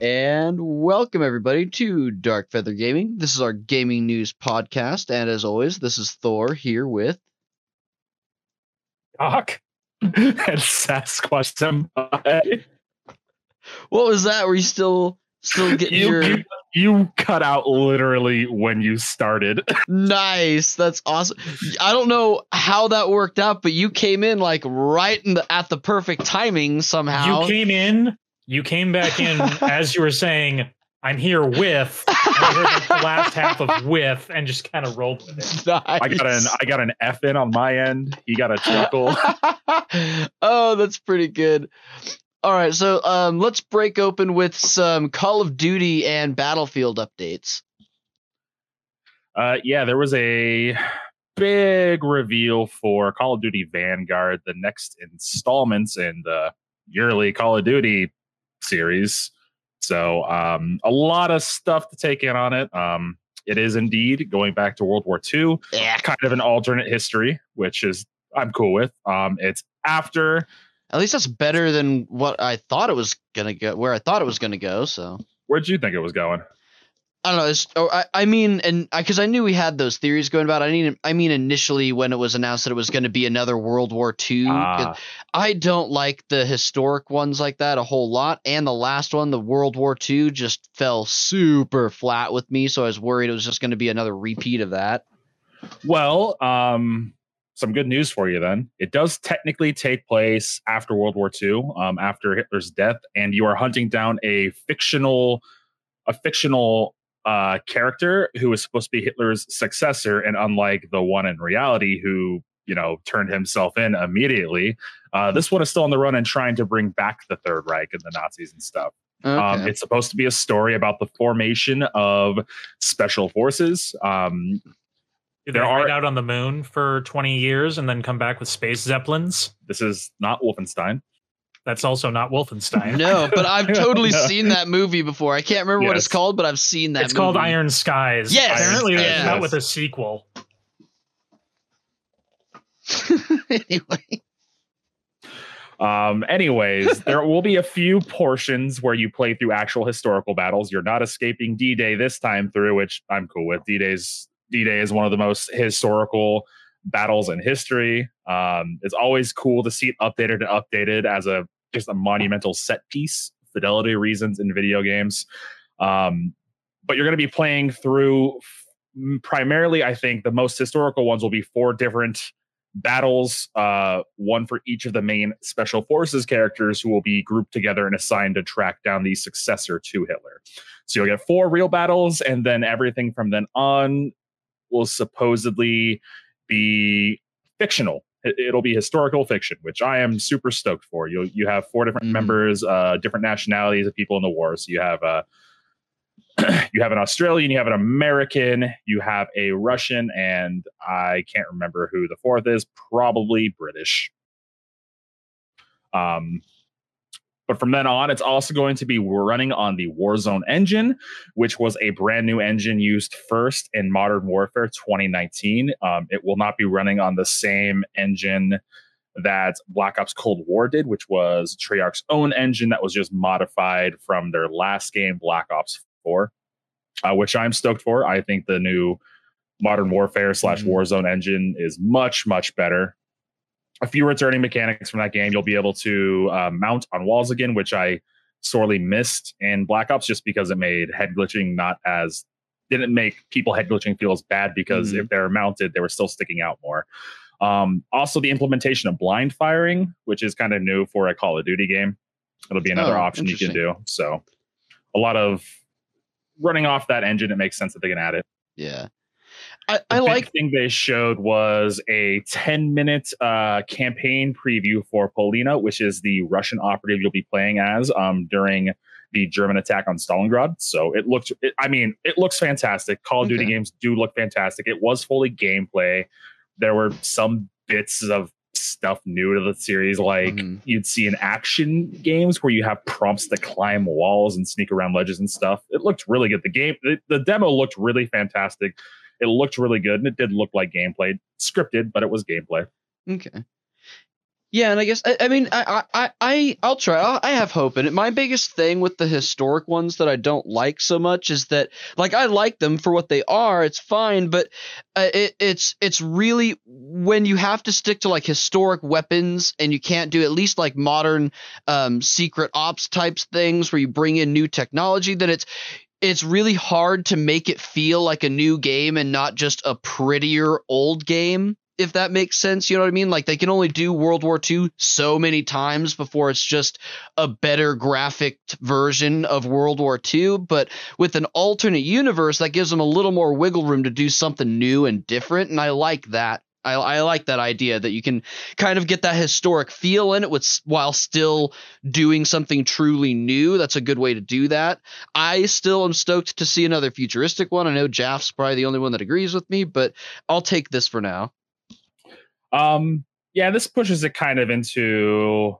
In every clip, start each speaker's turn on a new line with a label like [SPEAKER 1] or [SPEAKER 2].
[SPEAKER 1] And welcome everybody to Dark Feather Gaming. This is our gaming news podcast, and as always, this is Thor here with
[SPEAKER 2] Doc and Sasquatch Senpai.
[SPEAKER 1] What was that? Were you still still getting
[SPEAKER 2] You,
[SPEAKER 1] your
[SPEAKER 2] you, you cut out literally when you started.
[SPEAKER 1] nice? That's awesome. I don't know how that worked out, but you came in like right in the at the perfect timing somehow.
[SPEAKER 3] You came in, you came back in as you were saying, I'm here with. And I heard like the last half of with and just kind of rolled with it.
[SPEAKER 1] nice.
[SPEAKER 2] I got an I got an F in on my end. He got a chuckle.
[SPEAKER 1] oh, that's pretty good. All right, so um, let's break open with some Call of Duty and Battlefield updates.
[SPEAKER 2] Uh, yeah, there was a big reveal for Call of Duty Vanguard, the next installments in the yearly Call of Duty series. So, um, a lot of stuff to take in on it. Um, it is indeed going back to World War II,
[SPEAKER 1] Yeah,
[SPEAKER 2] kind of an alternate history, which is I'm cool with. Um, it's after
[SPEAKER 1] at least that's better than what I thought it was gonna go. Where I thought it was gonna go. So
[SPEAKER 2] where'd you think it was going?
[SPEAKER 1] I don't know. It's, oh, I, I mean, and because I, knew we had those theories going about. I mean, I mean, initially when it was announced that it was going to be another World War II.
[SPEAKER 2] Ah,
[SPEAKER 1] I don't like the historic ones like that a whole lot. And the last one, the World War II, just fell super flat with me. So I was worried it was just going to be another repeat of that.
[SPEAKER 2] Well, um, some good news for you then. It does technically take place after World War II, um, after Hitler's death, and you are hunting down a fictional, a fictional uh, character who is supposed to be Hitler's successor, and unlike the one in reality who you know turned himself in immediately, uh, this one is still on the run and trying to bring back the Third Reich and the Nazis and stuff.
[SPEAKER 1] Okay.
[SPEAKER 2] Um, it's supposed to be a story about the formation of special forces. Um,
[SPEAKER 3] Did
[SPEAKER 2] There
[SPEAKER 3] they
[SPEAKER 2] are-
[SPEAKER 3] out on the moon for 20 years and then come back with space zeppelins?
[SPEAKER 2] this is not Wolfenstein.
[SPEAKER 3] That's also not Wolfenstein.
[SPEAKER 1] no, but I've totally
[SPEAKER 2] No.
[SPEAKER 1] seen that movie before. I can't remember what it's called, but I've seen that
[SPEAKER 3] it's called. Iron Skies.
[SPEAKER 1] Yes,
[SPEAKER 3] Apparently,
[SPEAKER 1] yes.
[SPEAKER 3] came out with a sequel.
[SPEAKER 1] anyway.
[SPEAKER 2] Um, anyways, there will be a few portions where you play through actual historical battles. You're not escaping D-Day this time through, which I'm cool with. D-Day's D-Day is one of the most historical battles in history. Um, it's always cool to see it updated and updated as a just a monumental set piece, fidelity reasons in video games. Um, but you're going to be playing through f- primarily, I think, the most historical ones will be four different battles, uh, one for each of the main special forces characters who will be grouped together and assigned to track down the successor to Hitler. So you'll get four real battles, and then everything from then on will supposedly be fictional. It- It'll be historical fiction, which I am super stoked for. You you have four different
[SPEAKER 1] Mhm.
[SPEAKER 2] members, uh, different nationalities of people in the war. So you have uh, you have an Australian, you have an American, you have a Russian, and I can't remember who the fourth is. Probably British. Um, but from then on, it's also going to be running on the Warzone engine, which was a brand new engine used first in Modern Warfare 2019. Um, it will not be running on the same engine that Black Ops Cold War did, which was Treyarch's own engine that was just modified from their last game, Black Ops 4, uh, which I'm stoked for. I think the new Modern Warfare slash
[SPEAKER 1] Mhm.
[SPEAKER 2] Warzone engine is much, much better. A few returning mechanics from that game. You'll be able to uh, mount on walls again, which I sorely missed in Black Ops just because it made head glitching not as didn't make people head glitching feel as bad because
[SPEAKER 1] Mhm.
[SPEAKER 2] if they're mounted, they were still sticking out more. Um, also, the implementation of blind firing, which is kind of new for a Call of Duty game. It'll be another
[SPEAKER 1] Oh,
[SPEAKER 2] option you can do. So, a lot of running off that engine, it makes sense that they can add it.
[SPEAKER 1] Yeah. I,
[SPEAKER 2] The
[SPEAKER 1] I like
[SPEAKER 2] thing they showed was a 10 minute uh, campaign preview for Polina, which is the Russian operative you'll be playing as um, during the German attack on Stalingrad. So it looked, it, I mean, it looks fantastic. Call of Duty games do look fantastic. It was fully gameplay. There were some bits of stuff new to the series, like
[SPEAKER 1] Mhm.
[SPEAKER 2] you'd see in action games where you have prompts to climb walls and sneak around ledges and stuff. It looked really good. The game, the, the demo looked really fantastic. It looked really good, and it did look like gameplay, scripted, but it was gameplay.
[SPEAKER 1] Okay. Yeah, and I guess I, I mean I I I I'll try. I'll, I have hope in it. My biggest thing with the historic ones that I don't like so much is that like I like them for what they are. It's fine, but uh, it, it's it's really when you have to stick to like historic weapons and you can't do at least like modern um, secret ops types things where you bring in new technology. Then it's it's really hard to make it feel like a new game and not just a prettier old game if that makes sense. You know what I mean? Like they can only do World War II so many times before it's just a better graphic version of World War II. But with an alternate universe, that gives them a little more wiggle room to do something new and different. And I like that. I, I like that idea that you can kind of get that historic feel in it with while still doing something truly new. That's a good way to do that. I still am stoked to see another futuristic one. I know Jaff's probably the only one that agrees with me, but I'll take this for now.
[SPEAKER 2] Um, yeah, this pushes it kind of into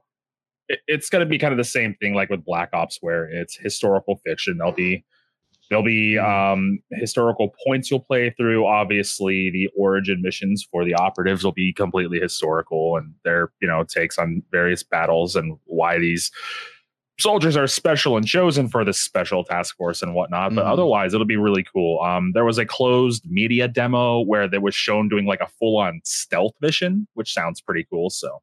[SPEAKER 2] it, it's going to be kind of the same thing like with Black Ops, where it's historical fiction. There'll be there'll be
[SPEAKER 1] Mm-hmm.
[SPEAKER 2] um, historical points you'll play through. Obviously, the origin missions for the operatives will be completely historical, and their you know takes on various battles and why these soldiers are special and chosen for this special task force and whatnot. But
[SPEAKER 1] Mhm.
[SPEAKER 2] otherwise, it'll be really cool. Um, there was a closed media demo where they was shown doing like a full on stealth mission, which sounds pretty cool. So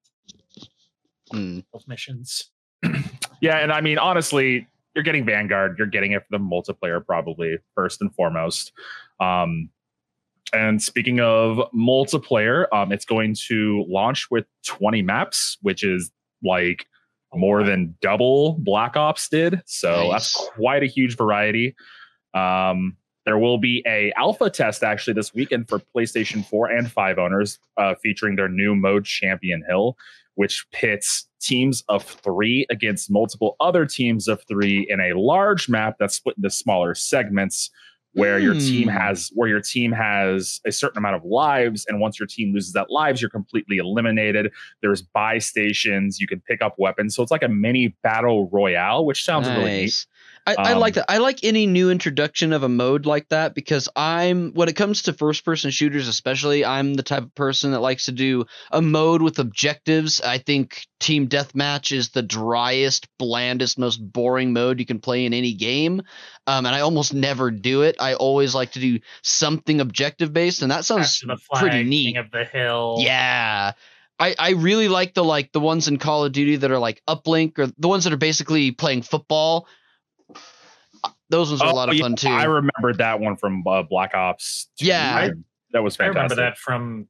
[SPEAKER 1] Hmm.
[SPEAKER 3] Those missions.
[SPEAKER 2] yeah, and I mean honestly, you're getting Vanguard, you're getting it for the multiplayer probably first and foremost. Um, and speaking of multiplayer, um, it's going to launch with 20 maps, which is like more than double Black Ops did. So that's quite a huge variety. Um, there will be a alpha test actually this weekend for PlayStation 4 and 5 owners, uh, featuring their new mode Champion Hill, which pits teams of three against multiple other teams of three in a large map that's split into smaller segments where your team
[SPEAKER 1] Hmm.
[SPEAKER 2] has where your team has a certain amount of lives. And once your team loses that lives you're completely eliminated. There's buy stations. You can pick up weapons. So it's like a mini battle royale which sounds really neat
[SPEAKER 1] I, I like
[SPEAKER 2] Um,
[SPEAKER 1] that. I like any new introduction of a mode like that because I'm when it comes to first person shooters especially, I'm the type of person that likes to do a mode with objectives. I think team deathmatch is the driest, blandest, most boring mode you can play in any game. Um, and I almost never do it. I always like to do something objective based, and that sounds
[SPEAKER 3] flag,
[SPEAKER 1] pretty neat.
[SPEAKER 3] King of the hill.
[SPEAKER 1] Yeah. I, I really like the like the ones in Call of Duty that are like uplink or the ones that are basically playing football. Those ones are a
[SPEAKER 2] Oh,
[SPEAKER 1] lot of
[SPEAKER 2] yeah,
[SPEAKER 1] fun too.
[SPEAKER 2] i remembered that one from uh, black ops 2.
[SPEAKER 1] Yeah.
[SPEAKER 2] that was fantastic.
[SPEAKER 3] I remember that from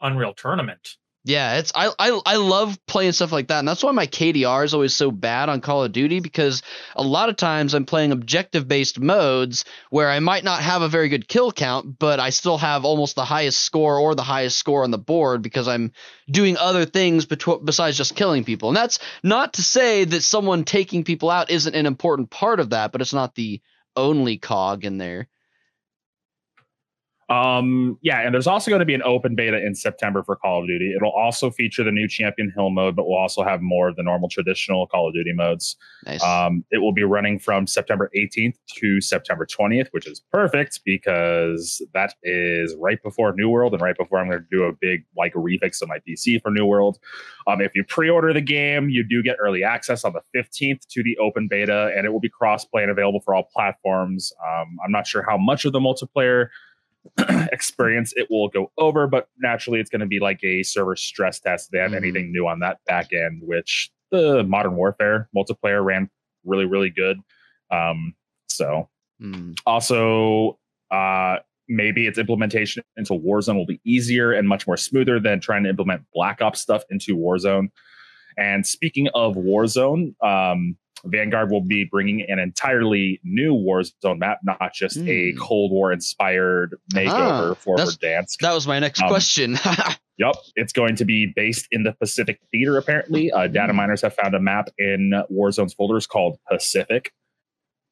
[SPEAKER 3] Unreal Tournament.
[SPEAKER 1] Yeah, it's I, I I love playing stuff like that, and that's why my KDR is always so bad on Call of Duty because a lot of times I'm playing objective based modes where I might not have a very good kill count, but I still have almost the highest score or the highest score on the board because I'm doing other things besides just killing people. And that's not to say that someone taking people out isn't an important part of that, but it's not the only cog in there.
[SPEAKER 2] Um, yeah, and there's also going to be an open beta in September for Call of Duty. It'll also feature the new Champion Hill mode, but we'll also have more of the normal traditional Call of Duty modes.
[SPEAKER 1] Nice.
[SPEAKER 2] Um, it will be running from September 18th to September 20th, which is perfect because that is right before New World and right before I'm going to do a big like refix of my PC for New World. Um, if you pre-order the game, you do get early access on the 15th to the open beta, and it will be cross-play and available for all platforms. Um, I'm not sure how much of the multiplayer experience it will go over, but naturally it's going to be like a server stress test. They have
[SPEAKER 1] Mhm.
[SPEAKER 2] anything new on that back end, which the Modern Warfare multiplayer ran really, really good. Um, so
[SPEAKER 1] Hmm.
[SPEAKER 2] also, uh, maybe its implementation into Warzone will be easier and much more smoother than trying to implement Black Ops stuff into Warzone. And speaking of Warzone, um, Vanguard will be bringing an entirely new Warzone map, not just a
[SPEAKER 1] Hmm.
[SPEAKER 2] Cold War inspired makeover
[SPEAKER 1] Ah,
[SPEAKER 2] for Verdansk.
[SPEAKER 1] That was my next
[SPEAKER 2] Um,
[SPEAKER 1] question.
[SPEAKER 2] Yep, it's going to be based in the Pacific Theater. Apparently, uh, data
[SPEAKER 1] Hmm.
[SPEAKER 2] miners have found a map in Warzone's folders called Pacific,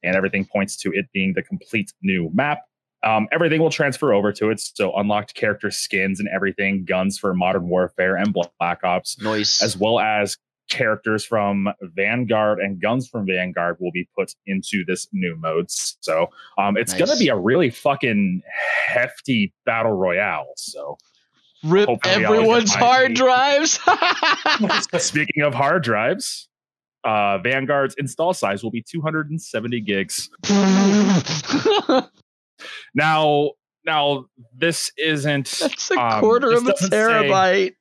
[SPEAKER 2] and everything points to it being the complete new map. Um, everything will transfer over to it, so unlocked character skins and everything, guns for Modern Warfare and Black Ops,
[SPEAKER 1] nice.
[SPEAKER 2] as well as characters from Vanguard and guns from Vanguard will be put into this new mode. So um, it's going to be a really fucking hefty battle royale. So
[SPEAKER 1] Rip
[SPEAKER 2] Hopefully
[SPEAKER 1] everyone's hard
[SPEAKER 2] beat.
[SPEAKER 1] drives.
[SPEAKER 2] Speaking of hard drives, uh, Vanguard's install size will be 270 gigs. Now, now this isn't.
[SPEAKER 1] That's a
[SPEAKER 2] Um,
[SPEAKER 1] quarter
[SPEAKER 2] this
[SPEAKER 1] of a
[SPEAKER 2] doesn't say-
[SPEAKER 1] terabyte.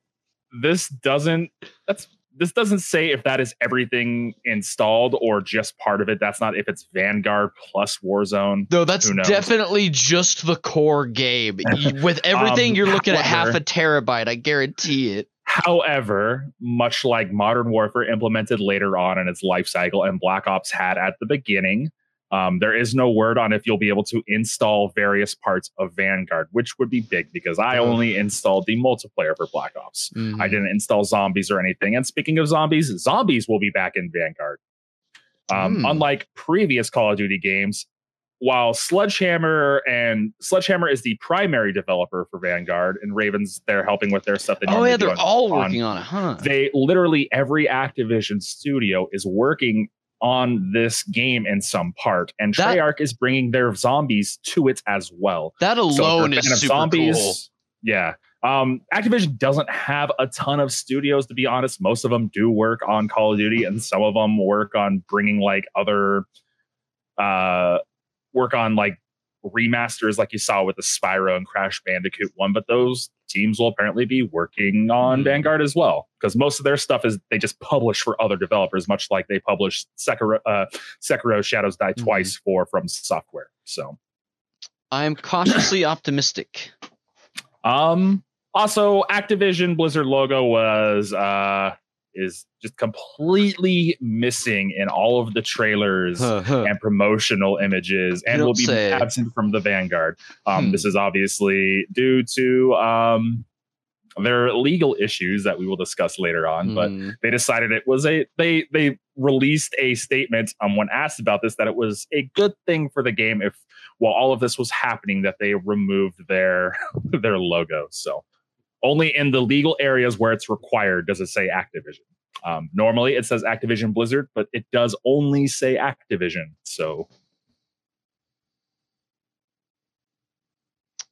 [SPEAKER 2] This doesn't. That's this doesn't say if that is everything installed or just part of it. That's not if it's Vanguard plus Warzone.
[SPEAKER 1] No, that's definitely just the core game. With everything,
[SPEAKER 2] Um,
[SPEAKER 1] you're looking at half a terabyte. I guarantee it.
[SPEAKER 2] However, much like Modern Warfare implemented later on in its life cycle and Black Ops had at the beginning, um, there is no word on if you'll be able to install various parts of Vanguard, which would be big because I
[SPEAKER 1] Oh.
[SPEAKER 2] only installed the multiplayer for Black Ops. I
[SPEAKER 1] Mhm.
[SPEAKER 2] didn't install zombies or anything. And speaking of zombies, zombies will be back in Vanguard. Um,
[SPEAKER 1] Hmm.
[SPEAKER 2] Unlike previous Call of Duty games, while Sledgehammer and Sledgehammer is the primary developer for Vanguard, and Ravens they're helping with their stuff. They
[SPEAKER 1] oh yeah, they're
[SPEAKER 2] on-
[SPEAKER 1] all
[SPEAKER 2] on-
[SPEAKER 1] working on it, huh?
[SPEAKER 2] They literally every Activision studio is working on this game in some part, and
[SPEAKER 1] That-
[SPEAKER 2] Treyarch is bringing their zombies to it as well.
[SPEAKER 1] That
[SPEAKER 2] So if you're a
[SPEAKER 1] alone
[SPEAKER 2] fan
[SPEAKER 1] is super cool.
[SPEAKER 2] Yeah. Um, Activision doesn't have a ton of studios, to be honest. Most of them do work on Call of Duty, and some of them work on bringing like other, uh, work on like remasters, like you saw with the Spyro and Crash Bandicoot one. But those teams will apparently be working on
[SPEAKER 1] Hmm.
[SPEAKER 2] Vanguard as well, because most of their stuff is they just publish for other developers, much like they published Sekiro, uh, Sekiro Shadows Die
[SPEAKER 1] Mhm.
[SPEAKER 2] Twice for FromSoftware. So.
[SPEAKER 1] I'm cautiously optimistic.
[SPEAKER 2] Um. Also, Activision Blizzard logo was uh is just completely missing in all of the trailers
[SPEAKER 1] Huh, huh.
[SPEAKER 2] and promotional images, and will be
[SPEAKER 1] say.
[SPEAKER 2] absent from the Vanguard. Um,
[SPEAKER 1] Hmm.
[SPEAKER 2] This is obviously due to um their legal issues that we will discuss later on, but
[SPEAKER 1] Hmm.
[SPEAKER 2] they decided it was a they they released a statement um when asked about this that it was a good thing for the game if while all of this was happening that they removed their their logo so only in the legal areas where it's required does it say activision um, normally it says activision blizzard but it does only say activision so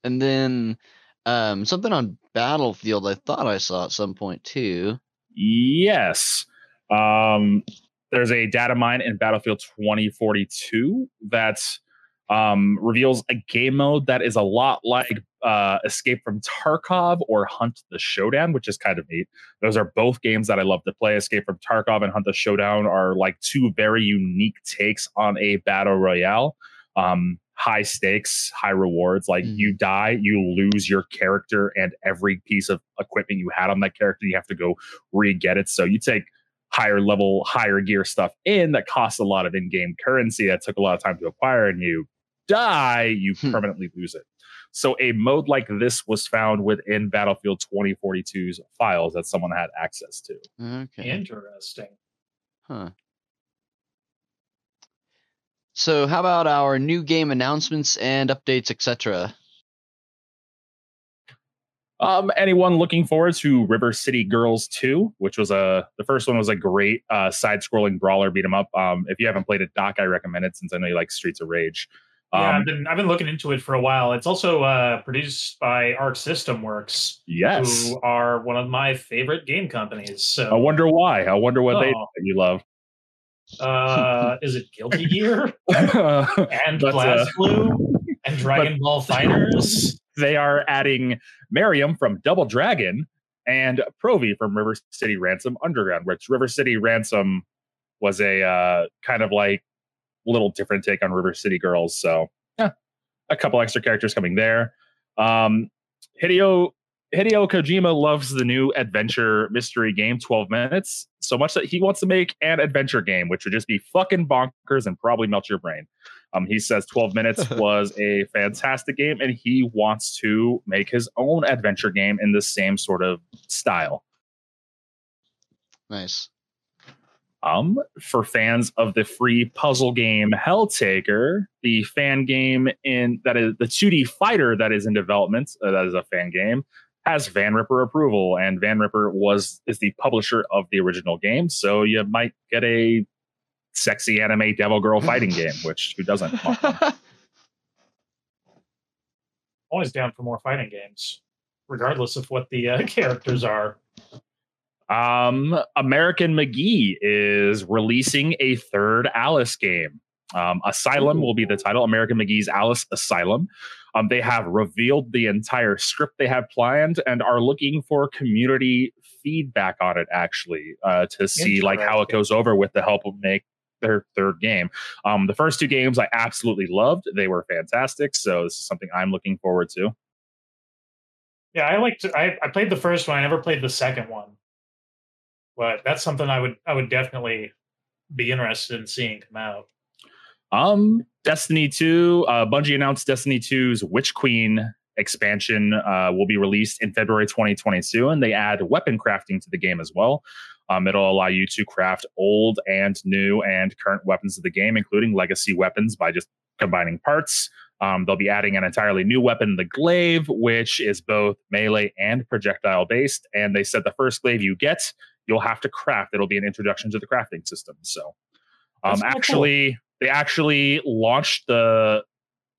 [SPEAKER 1] And then um, something on Battlefield. I thought I saw at some point too.
[SPEAKER 2] Yes. Um, there's a data mine in Battlefield 2042 that um, reveals a game mode that is a lot like uh, Escape from Tarkov or Hunt the Showdown, which is kind of neat. Those are both games that I love to play. Escape from Tarkov and Hunt the Showdown are like two very unique takes on a battle royale. Um, high stakes, high rewards. Like
[SPEAKER 1] Mhm.
[SPEAKER 2] you die, you lose your character and every piece of equipment you had on that character. You have to go re-get it. So you take higher level, higher gear stuff in that costs a lot of in-game currency that took a lot of time to acquire, and you die, you
[SPEAKER 1] Hmm.
[SPEAKER 2] permanently lose it. So a mode like this was found within Battlefield 2042's files that someone had access to.
[SPEAKER 1] Okay.
[SPEAKER 3] Interesting.
[SPEAKER 1] Huh. So, how about our new game announcements and updates, etc.?
[SPEAKER 2] Um, anyone looking forward to River City Girls 2, which was a the first one was a great uh, side-scrolling brawler beat 'em up. Um, if you haven't played it, Doc, I recommend it since I know you like Streets of Rage.
[SPEAKER 3] Yeah,
[SPEAKER 2] Um,
[SPEAKER 3] I've been I've been looking into it for a while. It's also uh, produced by Arc System Works,
[SPEAKER 2] yes.
[SPEAKER 3] who are one of my favorite game companies. So,
[SPEAKER 2] I wonder why. I wonder what they
[SPEAKER 3] Oh.
[SPEAKER 2] that you love.
[SPEAKER 3] uh, is it Guilty Gear and
[SPEAKER 2] But, uh,
[SPEAKER 3] BlazBlue and Dragon Ball FighterZ?
[SPEAKER 2] they are adding Miriam from Double Dragon and Provie from River City Ransom Underground, which River City Ransom was a uh, kind of like little different take on River City Girls. So, yeah, a couple extra characters coming there. Um, Hideo Hideo Kojima loves the new adventure mystery game, 12 minutes, so much that he wants to make an adventure game, which would just be fucking bonkers and probably melt your brain. Um, he says 12 minutes was a fantastic game, and he wants to make his own adventure game in the same sort of style.
[SPEAKER 1] Nice.
[SPEAKER 2] Um, for fans of the free puzzle game Helltaker, the fan game in that is the 2D fighter that is in development, uh, that is a fan game, has Vanripper approval, and Vanripper was is the publisher of the original game, so you might get a sexy anime devil girl fighting game, which who doesn't?
[SPEAKER 3] Always down for more fighting games. regardless of what the uh, characters are.
[SPEAKER 2] Um, American McGee is releasing a third Alice game. Um, Asylum will be the title. American McGee's Alice Asylum. Um, they have revealed the entire script they have planned and are looking for community feedback on it actually uh, to see like how it goes over with the help of make their third game. Um, the first two games I absolutely loved; they were fantastic. So this is something I'm looking forward to.
[SPEAKER 3] Yeah, I liked. I, I played the first one. I never played the second one, but that's something I would I would definitely be interested in seeing come out.
[SPEAKER 2] Um, Destiny 2, uh, Bungie announced Destiny 2's Witch Queen expansion uh, will be released in February 2022, and they add weapon crafting to the game as well. Um, it'll allow you to craft old and new and current weapons of the game, including legacy weapons, by just combining parts. Um, they'll be adding an entirely new weapon, the glaive, which is both melee and projectile based. And they said the first glaive you get, you'll have to craft. It'll be an introduction to the crafting system. So, um, actually, cool. they actually launched the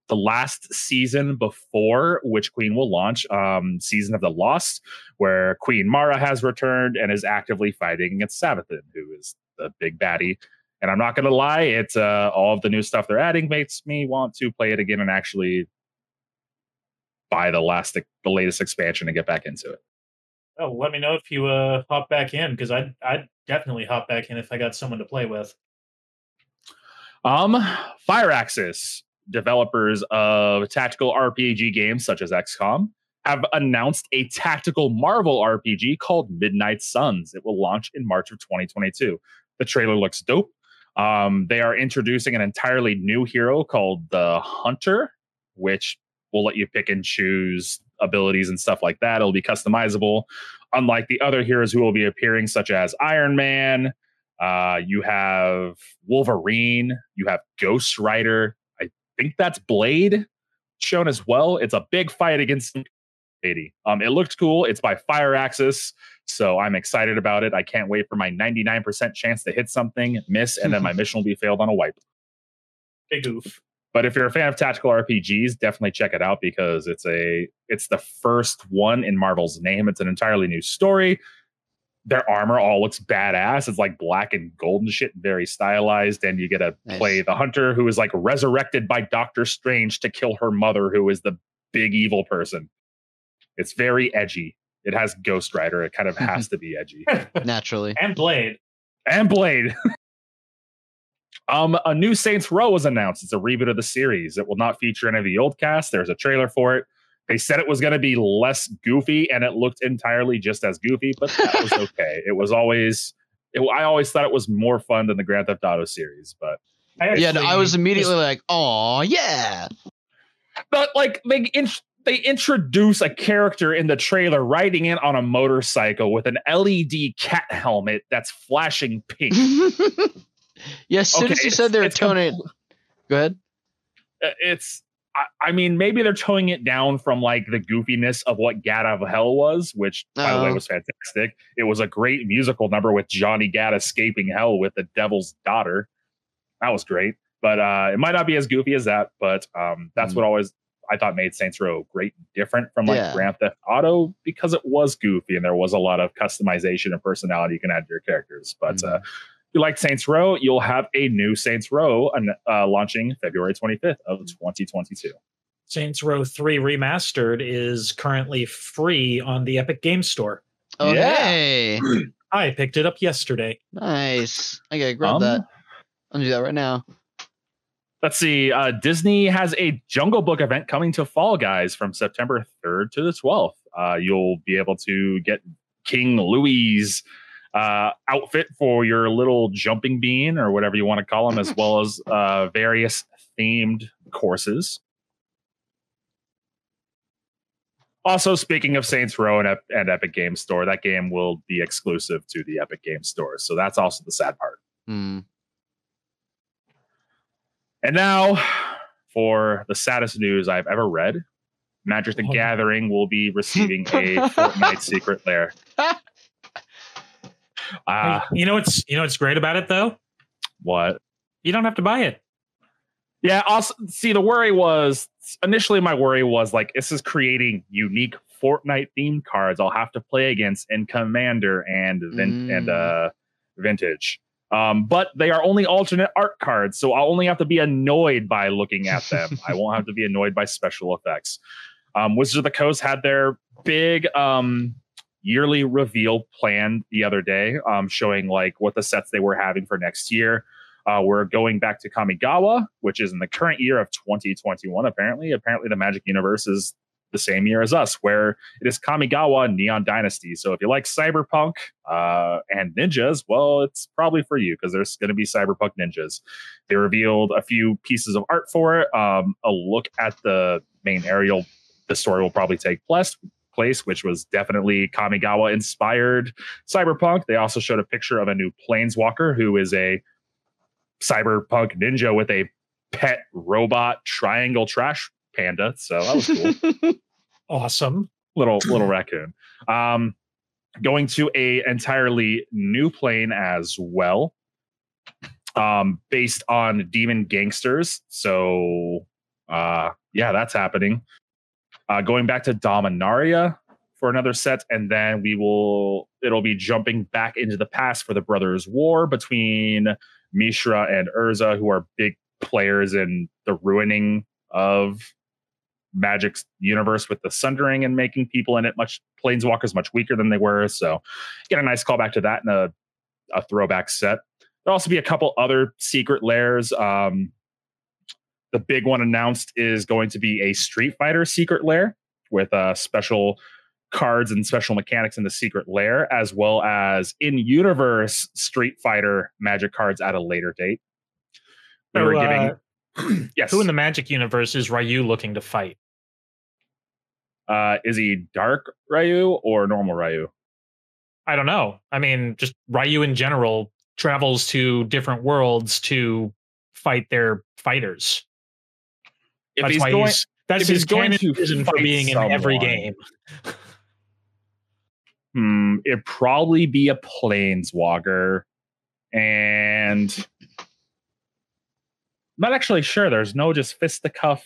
[SPEAKER 2] the last season before Witch Queen will launch, um, Season of the Lost, where Queen Mara has returned and is actively fighting against Savathun, who is the big baddie. And I'm not going to lie, it's uh, all of the new stuff they're adding makes me want to play it again and actually buy the last, the latest expansion and get back into it.
[SPEAKER 3] Oh, let me know if you uh, hop back in because I'd I'd definitely hop back in if I got someone to play with.
[SPEAKER 2] Um, Firaxis developers of tactical RPG games such as XCOM, have announced a tactical Marvel RPG called Midnight Suns. It will launch in March of 2022. The trailer looks dope. Um, they are introducing an entirely new hero called the Hunter, which will let you pick and choose abilities and stuff like that. It'll be customizable, unlike the other heroes who will be appearing, such as Iron Man. Uh, you have Wolverine. You have Ghost Rider I think that's Blade shown as well. It's a big fight against 80. Um, it looked cool. It's by Firaxis, so I'm excited about it. I can't wait for my 99% chance to hit something, miss, and then my mission will be failed on a wipe.
[SPEAKER 3] Big oof.
[SPEAKER 2] But if you're a fan of tactical RPGs, definitely check it out because it's a it's the first one in Marvel's name. It's an entirely new story their armor all looks badass. It's like black and gold and shit, very stylized. And you get to nice. play the hunter who is like resurrected by Doctor Strange to kill her mother, who is the big evil person. It's very edgy. It has Ghost Rider. It kind of has to be edgy.
[SPEAKER 1] Naturally.
[SPEAKER 3] and Blade.
[SPEAKER 2] And Blade. um, a new Saints Row was announced. It's a reboot of the series. It will not feature any of the old cast. There's a trailer for it. They said it was going to be less goofy, and it looked entirely just as goofy, but that was okay. it was always, it, I always thought it was more fun than the Grand Theft Auto series, but
[SPEAKER 1] yeah, no, I was immediately like, "Oh yeah!"
[SPEAKER 2] But like they in, they introduce a character in the trailer riding in on a motorcycle with an LED cat helmet that's flashing pink.
[SPEAKER 1] yeah, as soon okay, as you said they're toning, it. go ahead.
[SPEAKER 2] Uh, it's I, mean, maybe they're towing it down from like the goofiness of what Gat of Hell was, which by the way oh. was fantastic. It was a great musical number with Johnny Gat escaping hell with the devil's daughter. That was great. But uh, it might not be as goofy as that, but um, that's mm. what always I thought made Saints Row great and different from like yeah. Grand Theft Auto because it was goofy and there was a lot of customization and personality you can add to your characters. But mm. uh, you like Saints Row, you'll have a new Saints Row uh, launching February 25th of 2022.
[SPEAKER 3] Saints Row 3 Remastered is currently free on the Epic Game Store.
[SPEAKER 1] Oh, yeah.
[SPEAKER 3] I picked it up yesterday.
[SPEAKER 1] Nice. I gotta grab um, that. I'll do that right now.
[SPEAKER 2] Let's see. Uh, Disney has a Jungle Book event coming to Fall Guys from September 3rd to the 12th. Uh, you'll be able to get King Louis' uh, outfit for your little jumping bean or whatever you want to call them, as well as uh, various themed courses. Also, speaking of Saints Row and, and Epic Game Store, that game will be exclusive to the Epic Game Store. So that's also the sad part.
[SPEAKER 1] Mm.
[SPEAKER 2] And now for the saddest news I've ever read. Magic the oh. Gathering will be receiving a Fortnite secret lair.
[SPEAKER 3] Uh, you know what's you know what's great about it though?
[SPEAKER 2] What?
[SPEAKER 3] You don't have to buy it.
[SPEAKER 2] Yeah. Also, see, the worry was initially my worry was like this is creating unique Fortnite themed cards I'll have to play against in Commander and vin- and
[SPEAKER 1] Mm.
[SPEAKER 2] uh, Vintage. Um, but they are only alternate art cards, so I'll only have to be annoyed by looking at them. I won't have to be annoyed by special effects. Um, Wizards of the Coast had their big um, yearly reveal planned the other day, um, showing like what the sets they were having for next year. Uh, we're going back to Kamigawa, which is in the current year of 2021. Apparently, apparently the Magic Universe is the same year as us, where it is Kamigawa Neon Dynasty. So if you like Cyberpunk uh, and ninjas, well, it's probably for you because there's going to be Cyberpunk ninjas. They revealed a few pieces of art for it. Um, a look at the main aerial. The story will probably take place place, which was definitely Kamigawa inspired cyberpunk. They also showed a picture of a new planeswalker who is a cyberpunk ninja with a pet robot triangle trash panda. So that was cool.
[SPEAKER 3] Awesome.
[SPEAKER 2] little little raccoon. Um, going to a entirely new plane as well, um, based on Demon Gangsters. So uh, yeah, that's happening. Uh, going back to Dominaria for another set, and then we will it'll be jumping back into the past for the Brothers' War between Mishra and Urza, who are big players in the ruining of Magic's universe with the Sundering and making people in it much planeswalkers much weaker than they were. So get a nice callback to that in a, a throwback set. There'll also be a couple other secret lairs. Um, the big one announced is going to be a Street Fighter secret lair with uh, special cards and special mechanics in the secret lair, as well as in universe Street Fighter magic cards at a later date. We
[SPEAKER 3] So,
[SPEAKER 2] were
[SPEAKER 3] uh,
[SPEAKER 2] giving yes.
[SPEAKER 3] Who in the Magic universe is Ryu looking to fight?
[SPEAKER 2] uh, is he dark Ryu or normal Ryu?
[SPEAKER 3] I don't know. I mean, just Ryu in general travels to different worlds to fight their fighters.
[SPEAKER 2] If
[SPEAKER 3] that's
[SPEAKER 2] he's going,
[SPEAKER 3] he's that's
[SPEAKER 2] if
[SPEAKER 3] his
[SPEAKER 2] he's going to
[SPEAKER 3] reason for being in every game.
[SPEAKER 2] hmm, it'd probably be a planeswalker, and I'm not actually sure. There's no just fisticuff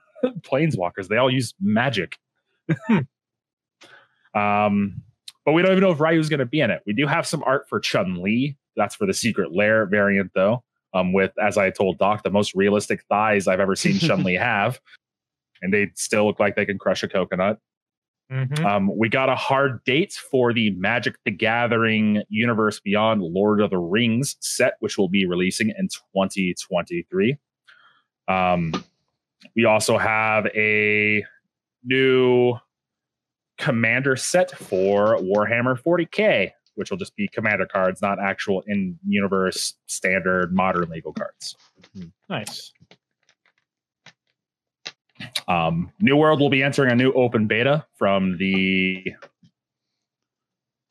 [SPEAKER 2] planeswalkers. They all use magic. um, but we don't even know if Ryu's going to be in it. We do have some art for Chun Li. That's for the secret lair variant, though. Um, with as I told Doc, the most realistic thighs I've ever seen Chun Li have, and they still look like they can crush a coconut.
[SPEAKER 3] Mhm.
[SPEAKER 2] Um, we got a hard date for the Magic the Gathering Universe Beyond Lord of the Rings set, which will be releasing in 2023. Um, we also have a new commander set for Warhammer 40k, which will just be commander cards, not actual in universe standard modern legal cards.
[SPEAKER 3] Nice.
[SPEAKER 2] Um, New World will be entering a new open beta from the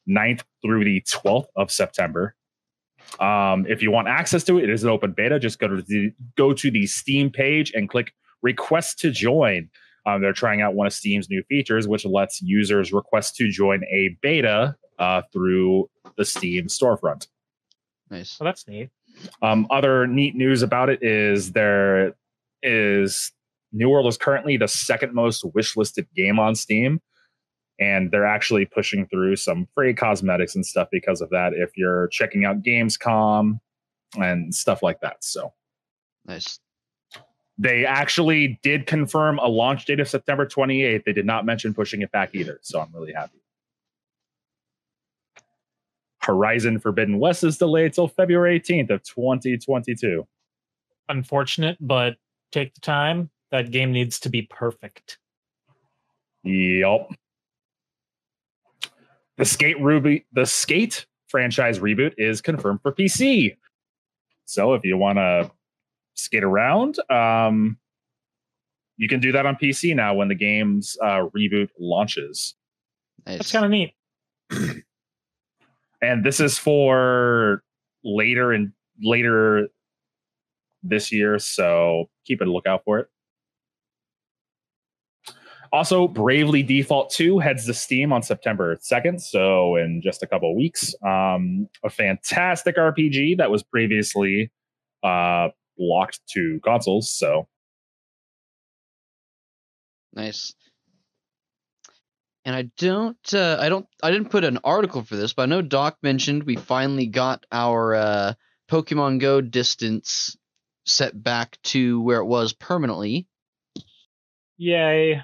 [SPEAKER 2] 9th through the 12th of September. Um, if you want access to it, it is an open beta. Just go to the go to the Steam page and click request to join. Um, they're trying out one of Steam's new features, which lets users request to join a beta uh, through the Steam storefront.
[SPEAKER 1] nice.
[SPEAKER 3] So that's neat.
[SPEAKER 2] Um, other neat news about it is there is New World is currently the second most wishlisted game on Steam, and they're actually pushing through some free cosmetics and stuff because of that. If you're checking out Gamescom and stuff like that, so
[SPEAKER 1] Nice.
[SPEAKER 2] they actually did confirm a launch date of September 28th. They did not mention pushing it back either, so I'm really happy. Horizon Forbidden West is delayed till February 18th of 2022.
[SPEAKER 3] Unfortunate, but take the time. That game needs to be perfect.
[SPEAKER 2] Yep. The Skate Ruby, the Skate franchise reboot is confirmed for PC. So if you want to skate around, um, you can do that on PC now when the game's uh, reboot launches.
[SPEAKER 1] Nice.
[SPEAKER 3] That's kind of neat.
[SPEAKER 2] And this is for later and later this year, so keep a lookout for it. Also, Bravely Default 2 heads to Steam on September 2nd, so in just a couple weeks. Um, a fantastic RPG that was previously uh, locked to consoles, so
[SPEAKER 1] Nice. And I don't, uh, I don't, I didn't put an article for this, but I know Doc mentioned we finally got our uh, Pokemon Go distance set back to where it was permanently,
[SPEAKER 3] Yay.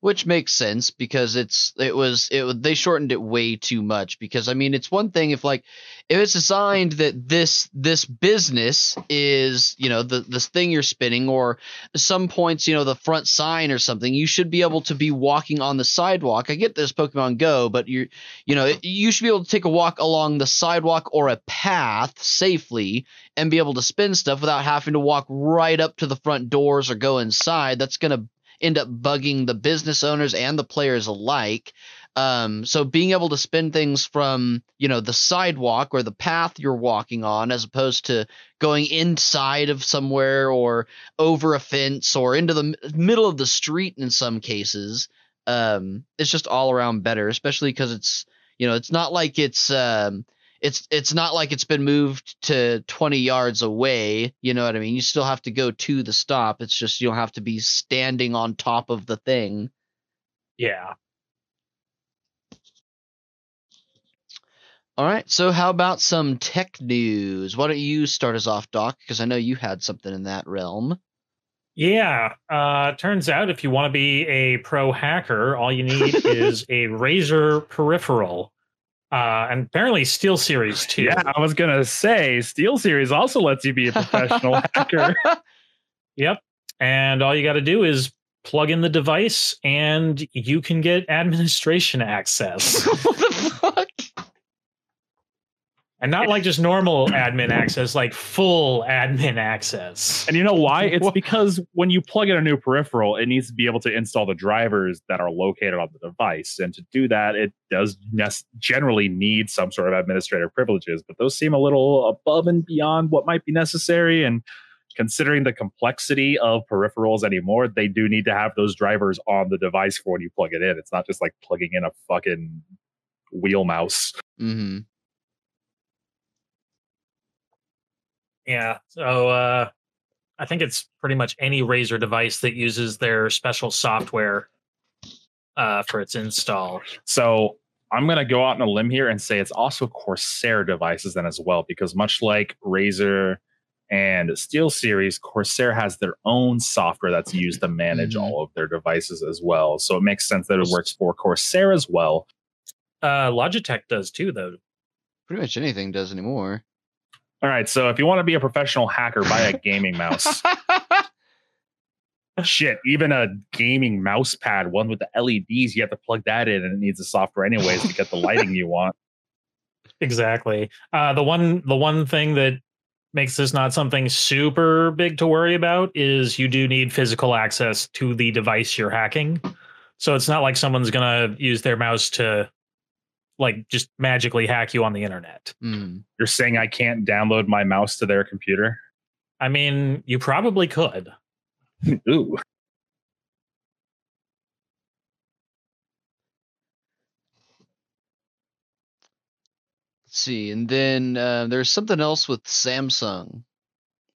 [SPEAKER 1] Which makes sense because it's it was it they shortened it way too much because I mean it's one thing if like if it's assigned that this this business is you know the this thing you're spinning or some points you know the front sign or something you should be able to be walking on the sidewalk. I get this Pokemon Go but you you know you should be able to take a walk along the sidewalk or a path safely and be able to spin stuff without having to walk right up to the front doors or go inside. That's going to end up bugging the business owners and the players alike. Um, so being able to spin things from you know the sidewalk or the path you're walking on, as opposed to going inside of somewhere or over a fence or into the middle of the street in some cases, um, it's just all around better. Especially because it's you know it's not like it's um, it's it's not like it's been moved to 20 yards away you know what i mean you still have to go to the stop it's just you don't have to be standing on top of the thing
[SPEAKER 3] Yeah.
[SPEAKER 1] all right so how about some tech news why don't you start us off doc because i know you had something in that realm
[SPEAKER 3] Yeah. Uh, turns out if you want to be a pro hacker, all you need is a Razer peripheral. Uh, and apparently SteelSeries too.
[SPEAKER 2] Yeah, I was gonna say SteelSeries also lets you be a professional hacker.
[SPEAKER 3] Yep. And all you got to do is plug in the device and you can get administration access.
[SPEAKER 1] what the fuck
[SPEAKER 3] and not like just normal admin access, like full admin access.
[SPEAKER 2] And you know why? It's because when you plug in a new peripheral, it needs to be able to install the drivers that are located on the device. And to do that, it does generally need some sort of administrative privileges, but those seem a little above and beyond what might be necessary. And considering the complexity of peripherals anymore, they do need to have those drivers on the device for when you plug it in. It's not just like plugging in a fucking wheel mouse.
[SPEAKER 1] mm-hmm.
[SPEAKER 3] Yeah. So uh, I think it's pretty much any Razer device that uses their special software uh, for its install.
[SPEAKER 2] So I'm going to go out on a limb here and say it's also Corsair devices then as well, because much like Razer and SteelSeries, Corsair has their own software that's used to manage
[SPEAKER 1] Mhm.
[SPEAKER 2] all of their devices as well. So it makes sense that it works for Corsair as well.
[SPEAKER 3] Uh, Logitech does too, though.
[SPEAKER 1] pretty much anything does anymore
[SPEAKER 2] All right. So if you want to be a professional hacker, buy a gaming mouse. Shit, even a gaming mouse pad, one with the LEDs, you have to plug that in and it needs the software anyways to get the lighting you want.
[SPEAKER 3] Exactly. Uh, the one the one thing that makes this not something super big to worry about is you do need physical access to the device you're hacking. So it's not like someone's gonna use their mouse to like just magically hack you on the internet.
[SPEAKER 1] mm.
[SPEAKER 2] You're saying I can't download my mouse to their computer?
[SPEAKER 3] I mean, you probably could.
[SPEAKER 2] Ooh.
[SPEAKER 1] Let's see and then uh, there's something else with samsung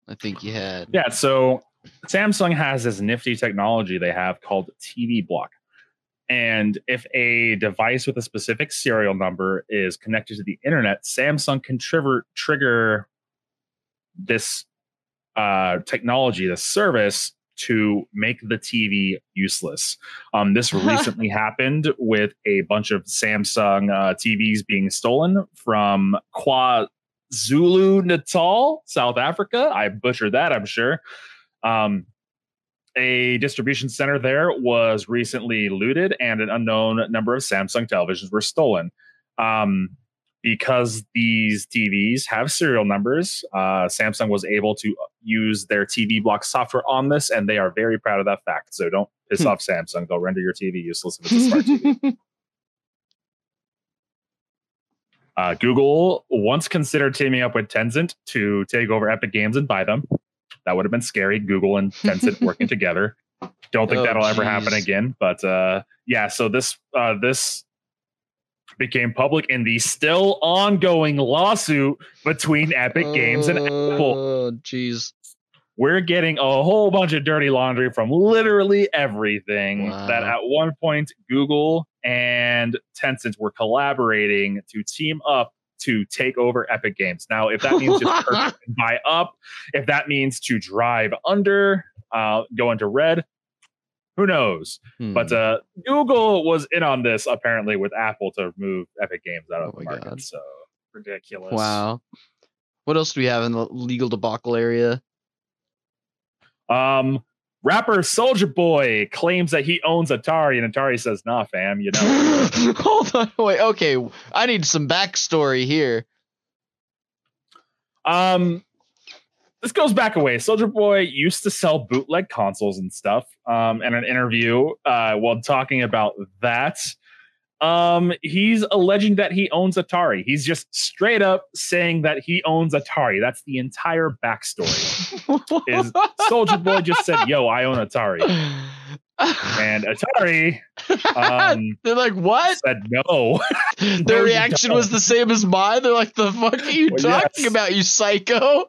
[SPEAKER 1] i think you had
[SPEAKER 2] Yeah, so Samsung has this nifty technology they have called TV block. And if a device with a specific serial number is connected to the internet, Samsung can trigger trigger this uh, technology, this service, to make the TV useless. Um, this recently happened with a bunch of Samsung uh, TVs being stolen from KwaZulu Natal, South Africa. I butchered that, I'm sure. Um, a distribution center there was recently looted, and an unknown number of Samsung televisions were stolen. Um, because these TVs have serial numbers, uh, Samsung was able to use their TV block software on this, and they are very proud of that fact. So don't piss
[SPEAKER 1] Hmm.
[SPEAKER 2] off Samsung; they'll render your TV useless if it's a smart TV. Uh, Google once considered teaming up with Tencent to take over Epic Games and buy them. That would have been scary. Google and Tencent working together. Don't think
[SPEAKER 1] Oh,
[SPEAKER 2] that'll ever happen again. But uh, yeah, so this uh, this became public in the still ongoing lawsuit between Epic Games and Apple.
[SPEAKER 1] oh jeez
[SPEAKER 2] we're getting a whole bunch of dirty laundry from literally everything
[SPEAKER 1] Wow.
[SPEAKER 2] that at one point Google and Tencent were collaborating to team up to take over Epic Games. Now, if that means just buy up, if that means to drive under, uh, go into red, who knows?
[SPEAKER 1] Hmm.
[SPEAKER 2] But uh, Google was in on this apparently with Apple to move Epic Games out of
[SPEAKER 1] Oh
[SPEAKER 2] the market.
[SPEAKER 1] God.
[SPEAKER 2] So ridiculous.
[SPEAKER 1] wow. What else do we have in the legal debacle area?
[SPEAKER 2] Um, rapper Soulja Boy claims that he owns Atari, and Atari says, "Nah, fam, you know."
[SPEAKER 1] Hold on, wait. Okay, I need some backstory here.
[SPEAKER 2] um, this goes back a way. Soulja Boy used to sell bootleg consoles and stuff. Um, in an interview, uh, while talking about that, um, he's alleging that he owns Atari. He's just straight up saying that he owns Atari. That's the entire backstory. Is Soulja Boy just said, "Yo, I own Atari," and Atari um,
[SPEAKER 1] They're like, what?
[SPEAKER 2] said no.
[SPEAKER 1] Their
[SPEAKER 2] you
[SPEAKER 1] reaction was the same as mine. They're like, the fuck are you
[SPEAKER 2] Well,
[SPEAKER 1] talking
[SPEAKER 2] yes.
[SPEAKER 1] about, you psycho?